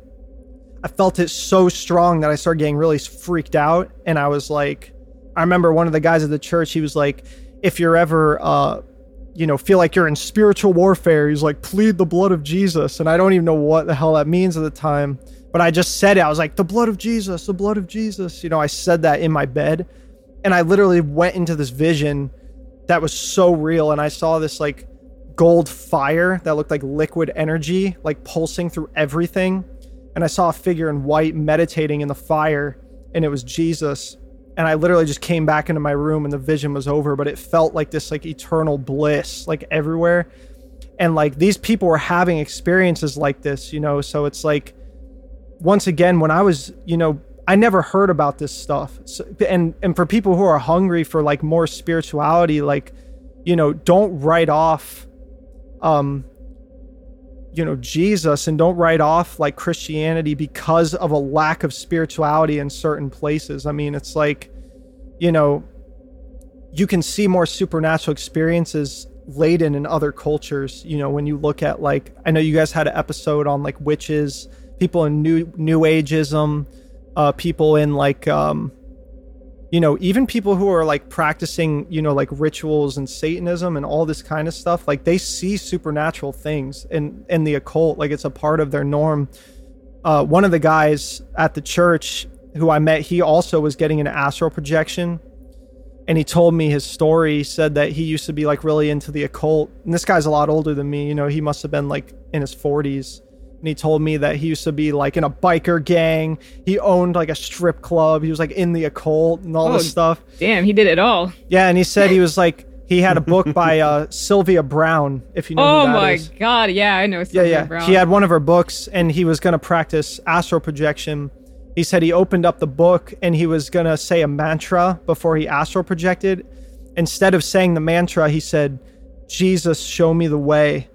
I felt it so strong that I started getting really freaked out. And I was like, I remember one of the guys at the church, he was like, if you're ever, uh, you know, feel like you're in spiritual warfare, he's like, plead the blood of Jesus. And I don't even know what the hell that means at the time, but I just said it. I was like, the blood of Jesus, the blood of Jesus. You know, I said that in my bed. And I literally went into this vision that was so real. And I saw this like gold fire that looked like liquid energy, like pulsing through everything and I saw a figure in white meditating in the fire, and it was Jesus. And I literally just came back into my room, and the vision was over. But it felt like this like eternal bliss, like everywhere. And like these people were having experiences like this, you know. So it's like, once again, when I was, you know, I never heard about this stuff. So, and and for people who are hungry for like more spirituality, like, you know, don't write off, um, you know Jesus and don't write off like Christianity because of a lack of spirituality in certain places. I mean, it's like you know you can see more supernatural experiences laden in other cultures, you know, when you look at like I know you guys had an episode on like witches, people in new new ageism, uh people in like um you know, even people who are like practicing, you know, like rituals and Satanism and all this kind of stuff, like they see supernatural things in in the occult, like it's a part of their norm. Uh, one of the guys at the church who I met, he also was getting an astral projection, and he told me his story. He said that he used to be like really into the occult, and this guy's a lot older than me. You know, he must have been like in his forties and he told me that he used to be like in a biker gang. He owned like a strip club. He was like in the occult and all Oh, this stuff. Damn, he did it all. Yeah, and he said he was like he had a book by uh, Sylvia Browne, if you know Oh my is. god, yeah, I know. Yeah, Sylvia yeah. Browne. He had one of her books, and he was gonna practice astral projection. He said he opened up the book and he was gonna say a mantra before he astral projected. Instead of saying the mantra, he said, "Jesus, show me the way."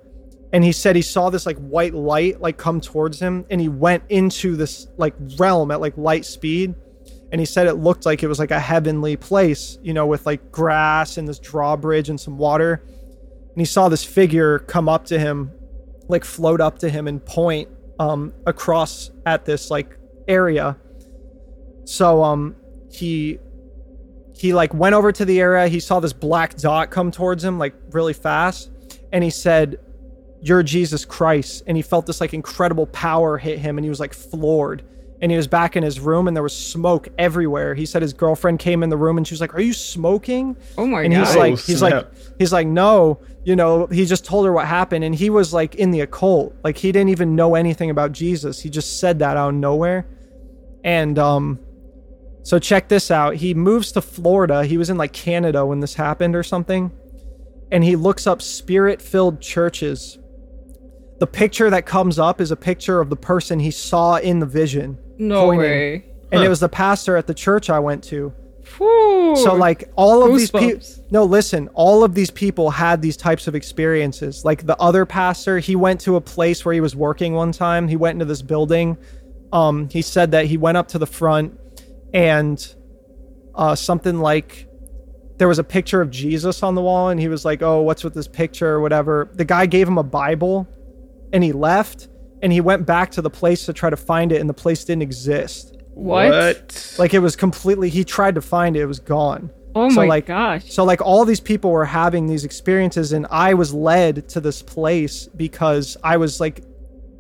And he said he saw this like white light like come towards him, and he went into this like realm at like light speed. And he said it looked like it was like a heavenly place, you know, with like grass and this drawbridge and some water. And he saw this figure come up to him like float up to him and point um across at this like area so um he he like went over to the area he saw this black dot come towards him like really fast and he said you're jesus christ and he felt this like incredible power hit him and he was like floored. And he was back in his room and there was smoke everywhere. He said his girlfriend came in the room and she was like are you smoking? Oh my god. and god. he's Oh, like he's like he's like no. You know he just told her what happened and he was like in the occult. Like he didn't even know anything about jesus. He just said that out of nowhere. And um so check this out. He moves to florida. He was in like canada when this happened or something. And he looks up spirit filled churches the picture that comes up is a picture of the person he saw in the vision no pointing. way. and Huh. it was the pastor at the church i went to Whew. so like all of these people no listen all of these people had these types of experiences like the other pastor he went to a place where he was working one time he went into this building um he said that he went up to the front and uh something like there was a picture of jesus on the wall and he was like oh what's with this picture or whatever the guy gave him a bible and he left and he went back to the place to try to find it and the place didn't exist what? like it was completely he tried to find it it was gone oh so my like gosh. so like all these people were having these experiences and I was led to this place because I was like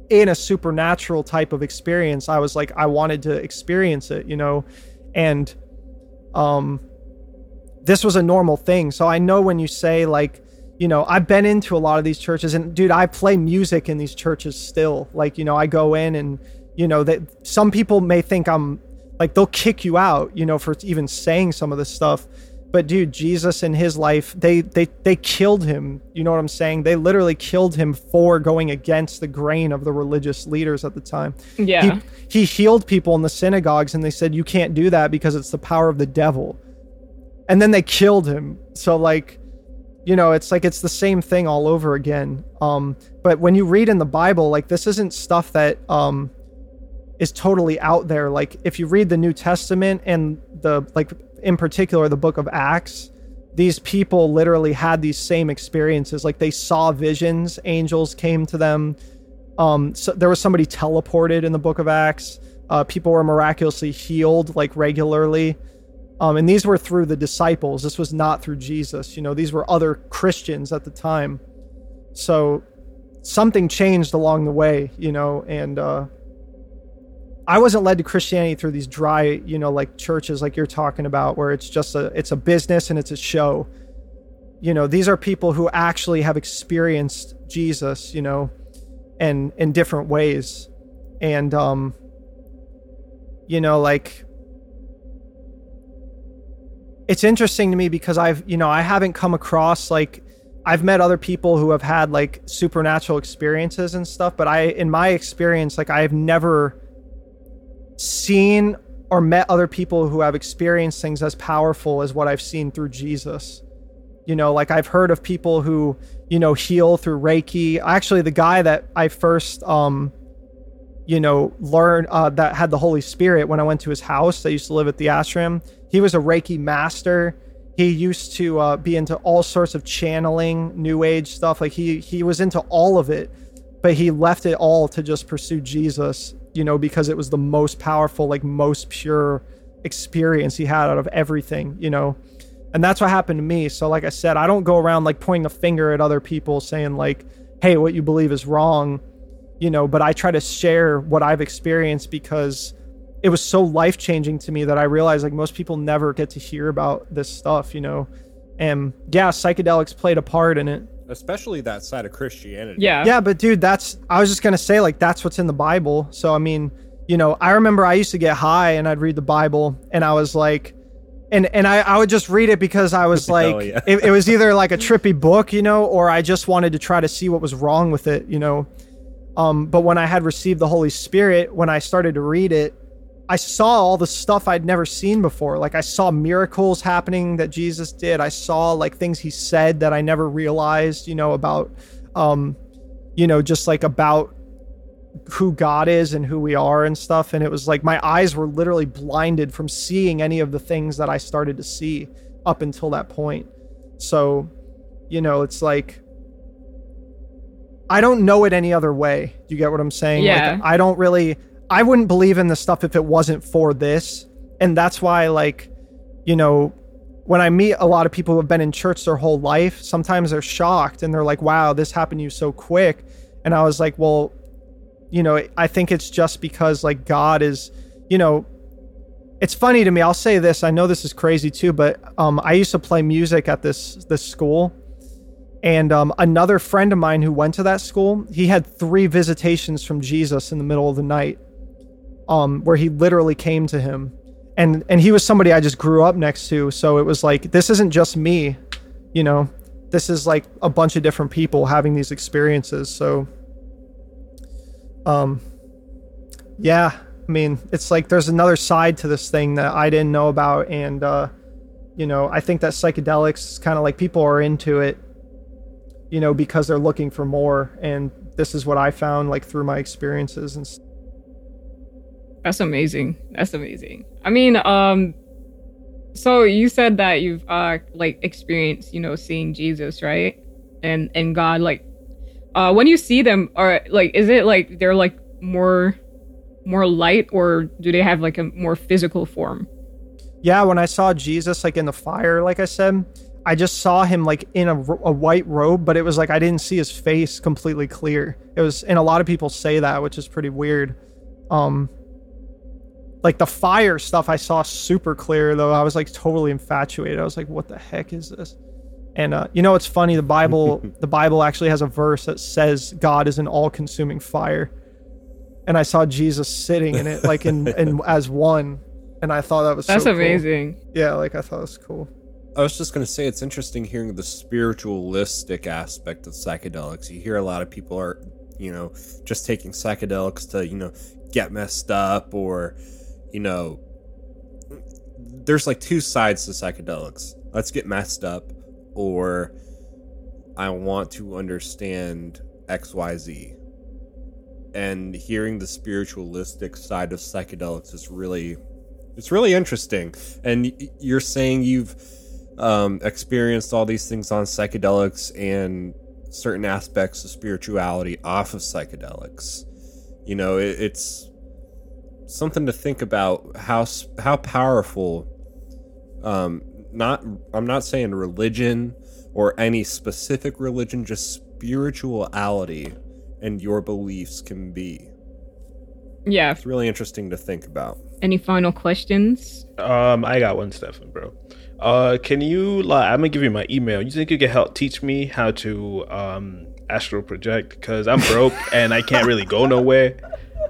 in a supernatural type of experience. I was like I wanted to experience it, you know. And um this was a normal thing. So I know when you say like you know, I've been into a lot of these churches and dude, I play music in these churches still. Like, you know, I go in and you know that some people may think I'm like they'll kick you out, you know, for even saying some of this stuff. But dude, Jesus in his life, they they they killed him. You know what I'm saying? They literally killed him for going against the grain of the religious leaders at the time. Yeah. He, he healed people in the synagogues and they said you can't do that because it's the power of the devil. And then they killed him. So like you know, it's like it's the same thing all over again. Um but when you read in the Bible, like this isn't stuff that um is totally out there. Like if you read the New Testament and the like in particular the book of Acts, these people literally had these same experiences. Like they saw visions, angels came to them. Um, so there was somebody teleported in the book of Acts. Uh, people were miraculously healed like regularly. Um, and these were through the disciples. This was not through Jesus. You know, these were other Christians at the time. So something changed along the way, you know, and uh, I wasn't led to Christianity through these dry, you know, like churches like you're talking about, where it's just a it's a business and it's a show. You know, these are people who actually have experienced Jesus, you know, and in different ways. And um you know, like it's interesting to me because I've, you know, I haven't come across like I've met other people who have had like supernatural experiences and stuff, but I in my experience like I've never seen or met other people who have experienced things as powerful as what I've seen through Jesus. You know, like I've heard of people who, you know, heal through Reiki. Actually, the guy that I first um you know, learned uh, that had the Holy Spirit when I went to his house. I used to live at the ashram. He was a Reiki master. He used to uh, be into all sorts of channeling, New Age stuff. Like he he was into all of it, but he left it all to just pursue Jesus. You know, because it was the most powerful, like most pure experience he had out of everything, you know. And that's what happened to me. So like I said, I don't go around like pointing a finger at other people saying like, "Hey, what you believe is wrong." You know, but I try to share what I've experienced because it was so life-changing to me that I realized like most people never get to hear about this stuff, you know. And yeah, psychedelics played a part in it. Especially that side of Christianity. Yeah. Yeah, but dude, that's I was just gonna say like that's what's in the Bible. So I mean, you know, I remember I used to get high and I'd read the Bible and I was like, and and I, I would just read it because I was like, Hell yeah. it, it was either like a trippy book, you know, or I just wanted to try to see what was wrong with it, you know. Um, but when I had received the Holy Spirit, when I started to read it, I saw all the stuff I'd never seen before. Like I saw miracles happening that Jesus did. I saw like things he said that I never realized, you know, about um you know, just like about who God is and who we are and stuff and it was like my eyes were literally blinded from seeing any of the things that I started to see up until that point. So, you know, it's like I don't know it any other way. Do you get what I'm saying? Yeah. Like I don't really I wouldn't believe in the stuff if it wasn't for this. And that's why like, you know, when I meet a lot of people who have been in church their whole life, sometimes they're shocked and they're like, "Wow, this happened to you so quick." And I was like, "Well, you know, I think it's just because like God is, you know, it's funny to me. I'll say this. I know this is crazy too, but um, I used to play music at this this school, and um, another friend of mine who went to that school, he had three visitations from Jesus in the middle of the night, um, where he literally came to him, and and he was somebody I just grew up next to. So it was like this isn't just me, you know, this is like a bunch of different people having these experiences. So, um, yeah, I mean, it's like there's another side to this thing that I didn't know about, and uh, you know, I think that psychedelics kind of like people are into it, you know, because they're looking for more, and this is what I found like through my experiences and. s- That's amazing. That's amazing. I mean, um, so you said that you've uh like experienced, you know, seeing Jesus, right? And and God, like, uh, when you see them, or like, is it like they're like more, more light, or do they have like a more physical form? Yeah, when I saw Jesus like in the fire, like I said, I just saw him like in a, a white robe, but it was like I didn't see his face completely clear. It was, and a lot of people say that, which is pretty weird. Um, like the fire stuff, I saw super clear though. I was like totally infatuated. I was like, "What the heck is this?" And uh, you know, it's funny. The Bible, the Bible actually has a verse that says God is an all-consuming fire, and I saw Jesus sitting in it, like in, in as one, and I thought that was That's so cool. amazing. Yeah, like I thought it was cool. I was just going to say it's interesting hearing the spiritualistic aspect of psychedelics. You hear a lot of people are, you know, just taking psychedelics to, you know, get messed up or, you know, there's like two sides to psychedelics. Let's get messed up or I want to understand XYZ. And hearing the spiritualistic side of psychedelics is really it's really interesting. And you're saying you've um, experienced all these things on psychedelics and certain aspects of spirituality off of psychedelics. You know, it, it's something to think about how how powerful. Um, not I'm not saying religion or any specific religion, just spirituality and your beliefs can be. Yeah. It's really interesting to think about. Any final questions? Um, I got one, Stefan, bro. Uh, can you? Like, I'm gonna give you my email. You think you can help teach me how to um astral project? Because I'm broke and I can't really go nowhere.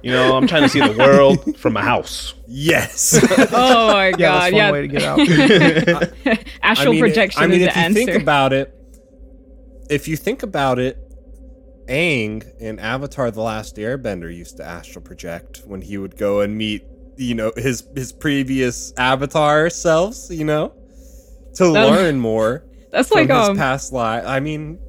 You know, I'm trying to see the world from a house. Yes. Oh my god. Yeah, god! that's one Yeah, way to get out. astral I mean, projection I mean, is if the you answer. think about it, if you think about it, Aang in Avatar: The Last Airbender used to astral project when he would go and meet, you know, his his previous Avatar selves, you know, to That- learn more that's from like his um, past life. I mean,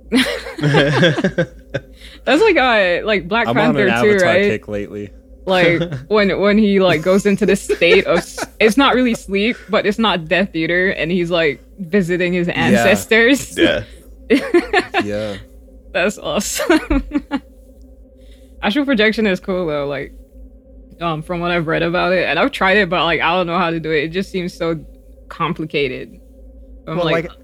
that's like uh, like Black I'm on Panther an too, Avatar right? kick lately. Like when when he like goes into this state of it's not really sleep, but it's not death either, and he's like visiting his ancestors. yeah. Yeah. That's awesome. Astral projection is cool though. Like, um, from what I've read about it, and I've tried it, but like I don't know how to do it. It just seems so complicated. I'm well, like, like,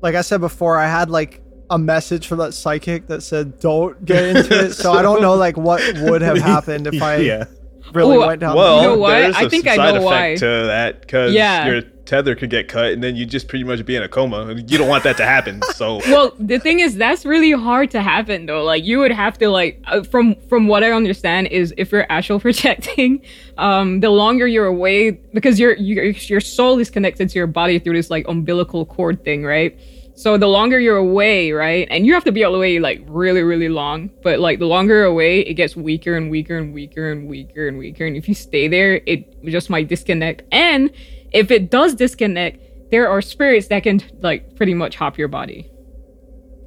like I said before, I had like a message from that psychic that said, "Don't get into it." So I don't know like what would have happened if I yeah. really Well, went down. Well, You know what? there's I a think I side know effect why. to that because Yeah. your tether could get cut, and then you just pretty much be in a coma. You don't want that to happen. So well, the thing is, that's really hard to happen though. Like you would have to like, uh, from from what I understand is if you're astral projecting, um, the longer you're away, because your your your soul is connected to your body through this like umbilical cord thing, right? So the longer you're away, right, and you have to be away like really, really long. But like the longer away, it gets weaker and weaker and weaker and weaker and weaker. And if you stay there, it just might disconnect. And if it does disconnect, there are spirits that can like pretty much hop your body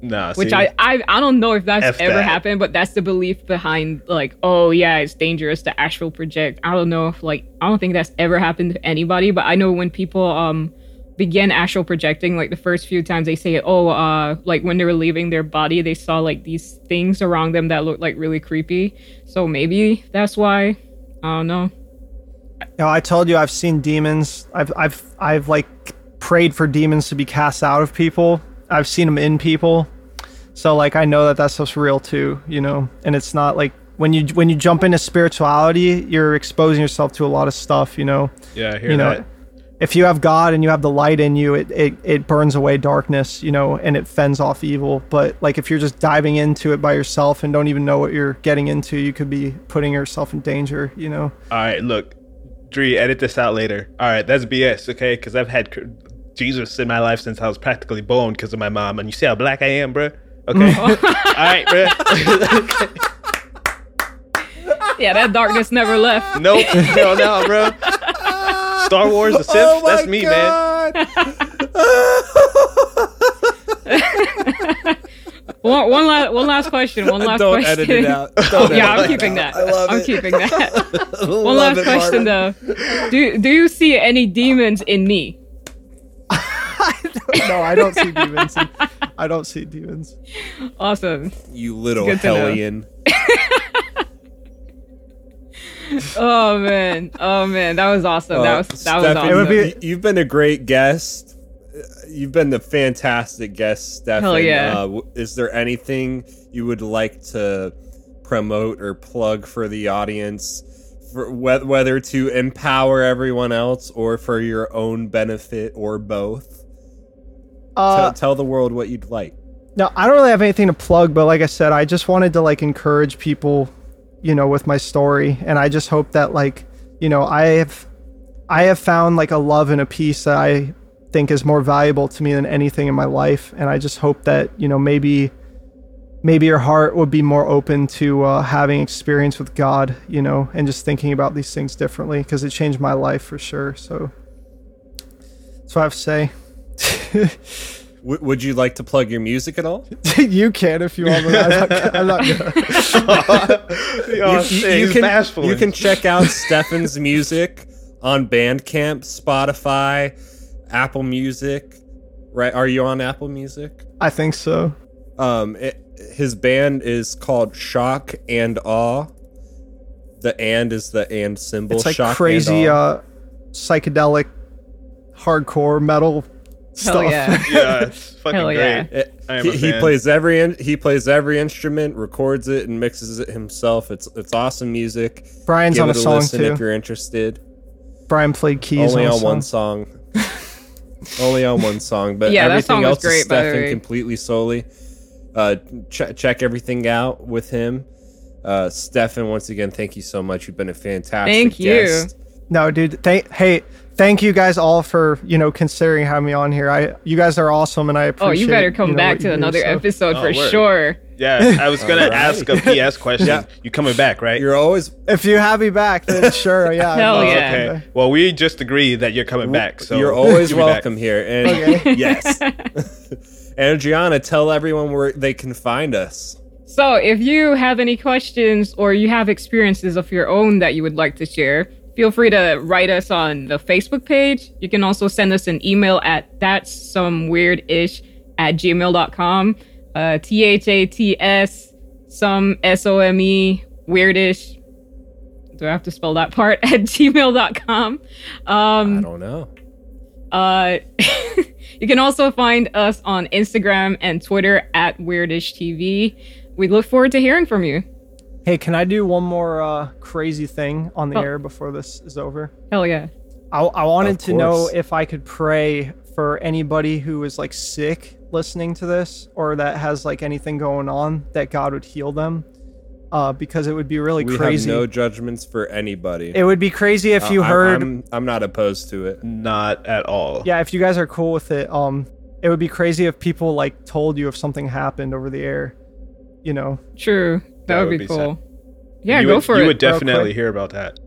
nah, which see, I, I I don't know if that's F ever that. happened, but that's the belief behind like, oh yeah, it's dangerous to astral project. I don't know if like I don't think that's ever happened to anybody, but I know when people um begin astral projecting, like the first few times they say, oh, uh, like when they were leaving their body, they saw like these things around them that looked like really creepy. So maybe that's why. I don't know. You know, I told you I've seen demons. I've I've I've like prayed for demons to be cast out of people. I've seen them in people. So like I know that that stuff's real too, you know. And it's not like when you when you jump into spirituality, you're exposing yourself to a lot of stuff, you know. yeah, I hear you know, that. If you have God and you have the light in you, it, it it burns away darkness, you know, and it fends off evil. But like if you're just diving into it by yourself and don't even know what you're getting into, you could be putting yourself in danger, you know. All right, look, Dree, edit this out later. All right, that's BS, okay? Because I've had Jesus in my life since I was practically born because of my mom, and you see how black I am, bruh. Okay, all right, bruh. Yeah, that darkness never left. nope, hell no, bro. Star Wars, the Sith. Oh that's me, man. man. One, one last one last question. One last Don't question. edit it out. Don't yeah, I'm keeping out. that. I love I'm it. keeping that. One last it, question Marvin. though. Do do you see any demons in me? no, I don't see demons. I don't see demons. Awesome. You little Good hellion. Oh man. Oh man. That was awesome. that Uh, was that was awesome. It would be- you- You've been a great guest. Uh, You've been a fantastic guest, Stefan. Hell yeah. Uh, is there anything you would like to promote or plug for the audience, for whe- whether to empower everyone else or for your own benefit or both? Uh, Tell- tell the world what you'd like. No, I don't really have anything to plug, but like I said, I just wanted to like encourage people, you know, with my story, and I just hope that like, you know, I have, I have found like a love and a peace that I think is more valuable to me than anything in my life, and I just hope that you know maybe, maybe your heart would be more open to uh, having experience with God, you know, and just thinking about these things differently because it changed my life for sure. So that's what I have to say. W- would you like to plug your music at all? you can if you want, but I'm not, I'm not gonna. Oh, shit, he's can you can check out Stefan's music on Bandcamp, Spotify, Apple Music. Right? Are you on Apple Music? I think so. Um, it, his band is called Shock and Awe. The and is the and symbol. It's like Shock and crazy Awe. uh psychedelic hardcore metal stuff. Hell yeah. yeah, it's fucking Hell great. yeah. It- I am he, a he plays every in, he plays every instrument, records it, and mixes it himself. It's it's awesome music. Brian's Give on a it a song listen if you're interested. Brian played keys Only on, on one song. song. Only on one song, but Yeah, that everything song else great, by the Stefan way. completely solely. Uh, ch- check everything out with him. Uh, Stefan, once again, thank you so much. You've been a fantastic Thank you. No, dude. Thank hey, thank you guys all for you know considering having me on here. I you guys are awesome, and I appreciate. Oh, you better come know, back to you do, another so. episode Oh, for word. sure. Yeah, I was gonna Alright. ask a PS question. Yeah. You coming back, right? You're always If you have me back, then sure, yeah. Hell I'd yeah. Okay. Well, we just agreed that you're coming back. So you're always you'll back. welcome here. And Okay. yes, and Gianna, tell everyone where they can find us. So, if you have any questions or you have experiences of your own that you would like to share, feel free to write us on the Facebook page. You can also send us an email at that's some weird ish at gmail.com. Uh, T H A T S, some S O M E, weirdish. do I have to spell that part at gmail.com. Um, I don't know. uh, you can also find us on Instagram and Twitter at Weirdish TV. We look forward to hearing from you. Hey, can I do one more uh, crazy thing on the Oh. air before this is over? Hell yeah. I, I wanted to know if I could pray for anybody who is like sick listening to this or that has like anything going on that God would heal them. Uh, because it would be really We crazy. have no judgments for anybody. it would be crazy if you I- heard. I'm, I'm not opposed to it. Not at all. yeah, if you guys are cool with it, um, it would be crazy if people like told you if something happened over the air. You know, True. That, That would, would be, be cool. Yeah, you go would, for you it. You would real definitely quick. hear about that.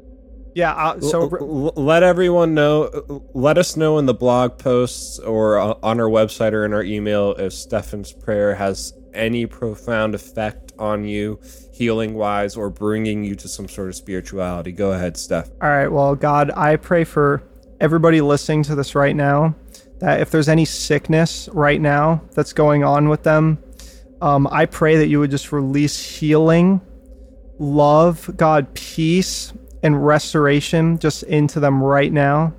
yeah. Uh, so L- l- let everyone know. Let us know in the blog posts or uh, on our website or in our email if Stefan's prayer has any profound effect on you, healing wise, or bringing you to some sort of spirituality. Go ahead, Steph. All right. Well, God, I pray for everybody listening to this right now that if there's any sickness right now that's going on with them, um, I pray that you would just release healing, love, God, peace, and restoration just into them right now.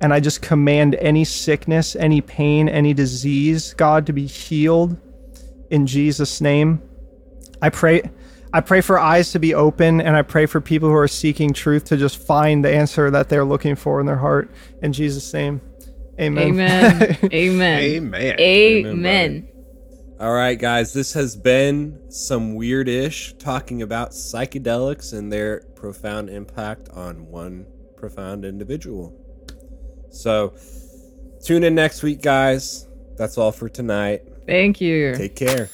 And I just command any sickness, any pain, any disease, God, to be healed in Jesus' name. I pray I pray for eyes to be open and I pray for people who are seeking truth to just find the answer that they're looking for in their heart in Jesus name. Amen. Amen. Amen. Amen. Amen. All right, guys, this has been some weird ish talking about psychedelics and their profound impact on one profound individual. So, tune in next week, guys. That's all for tonight. Thank you. Take care.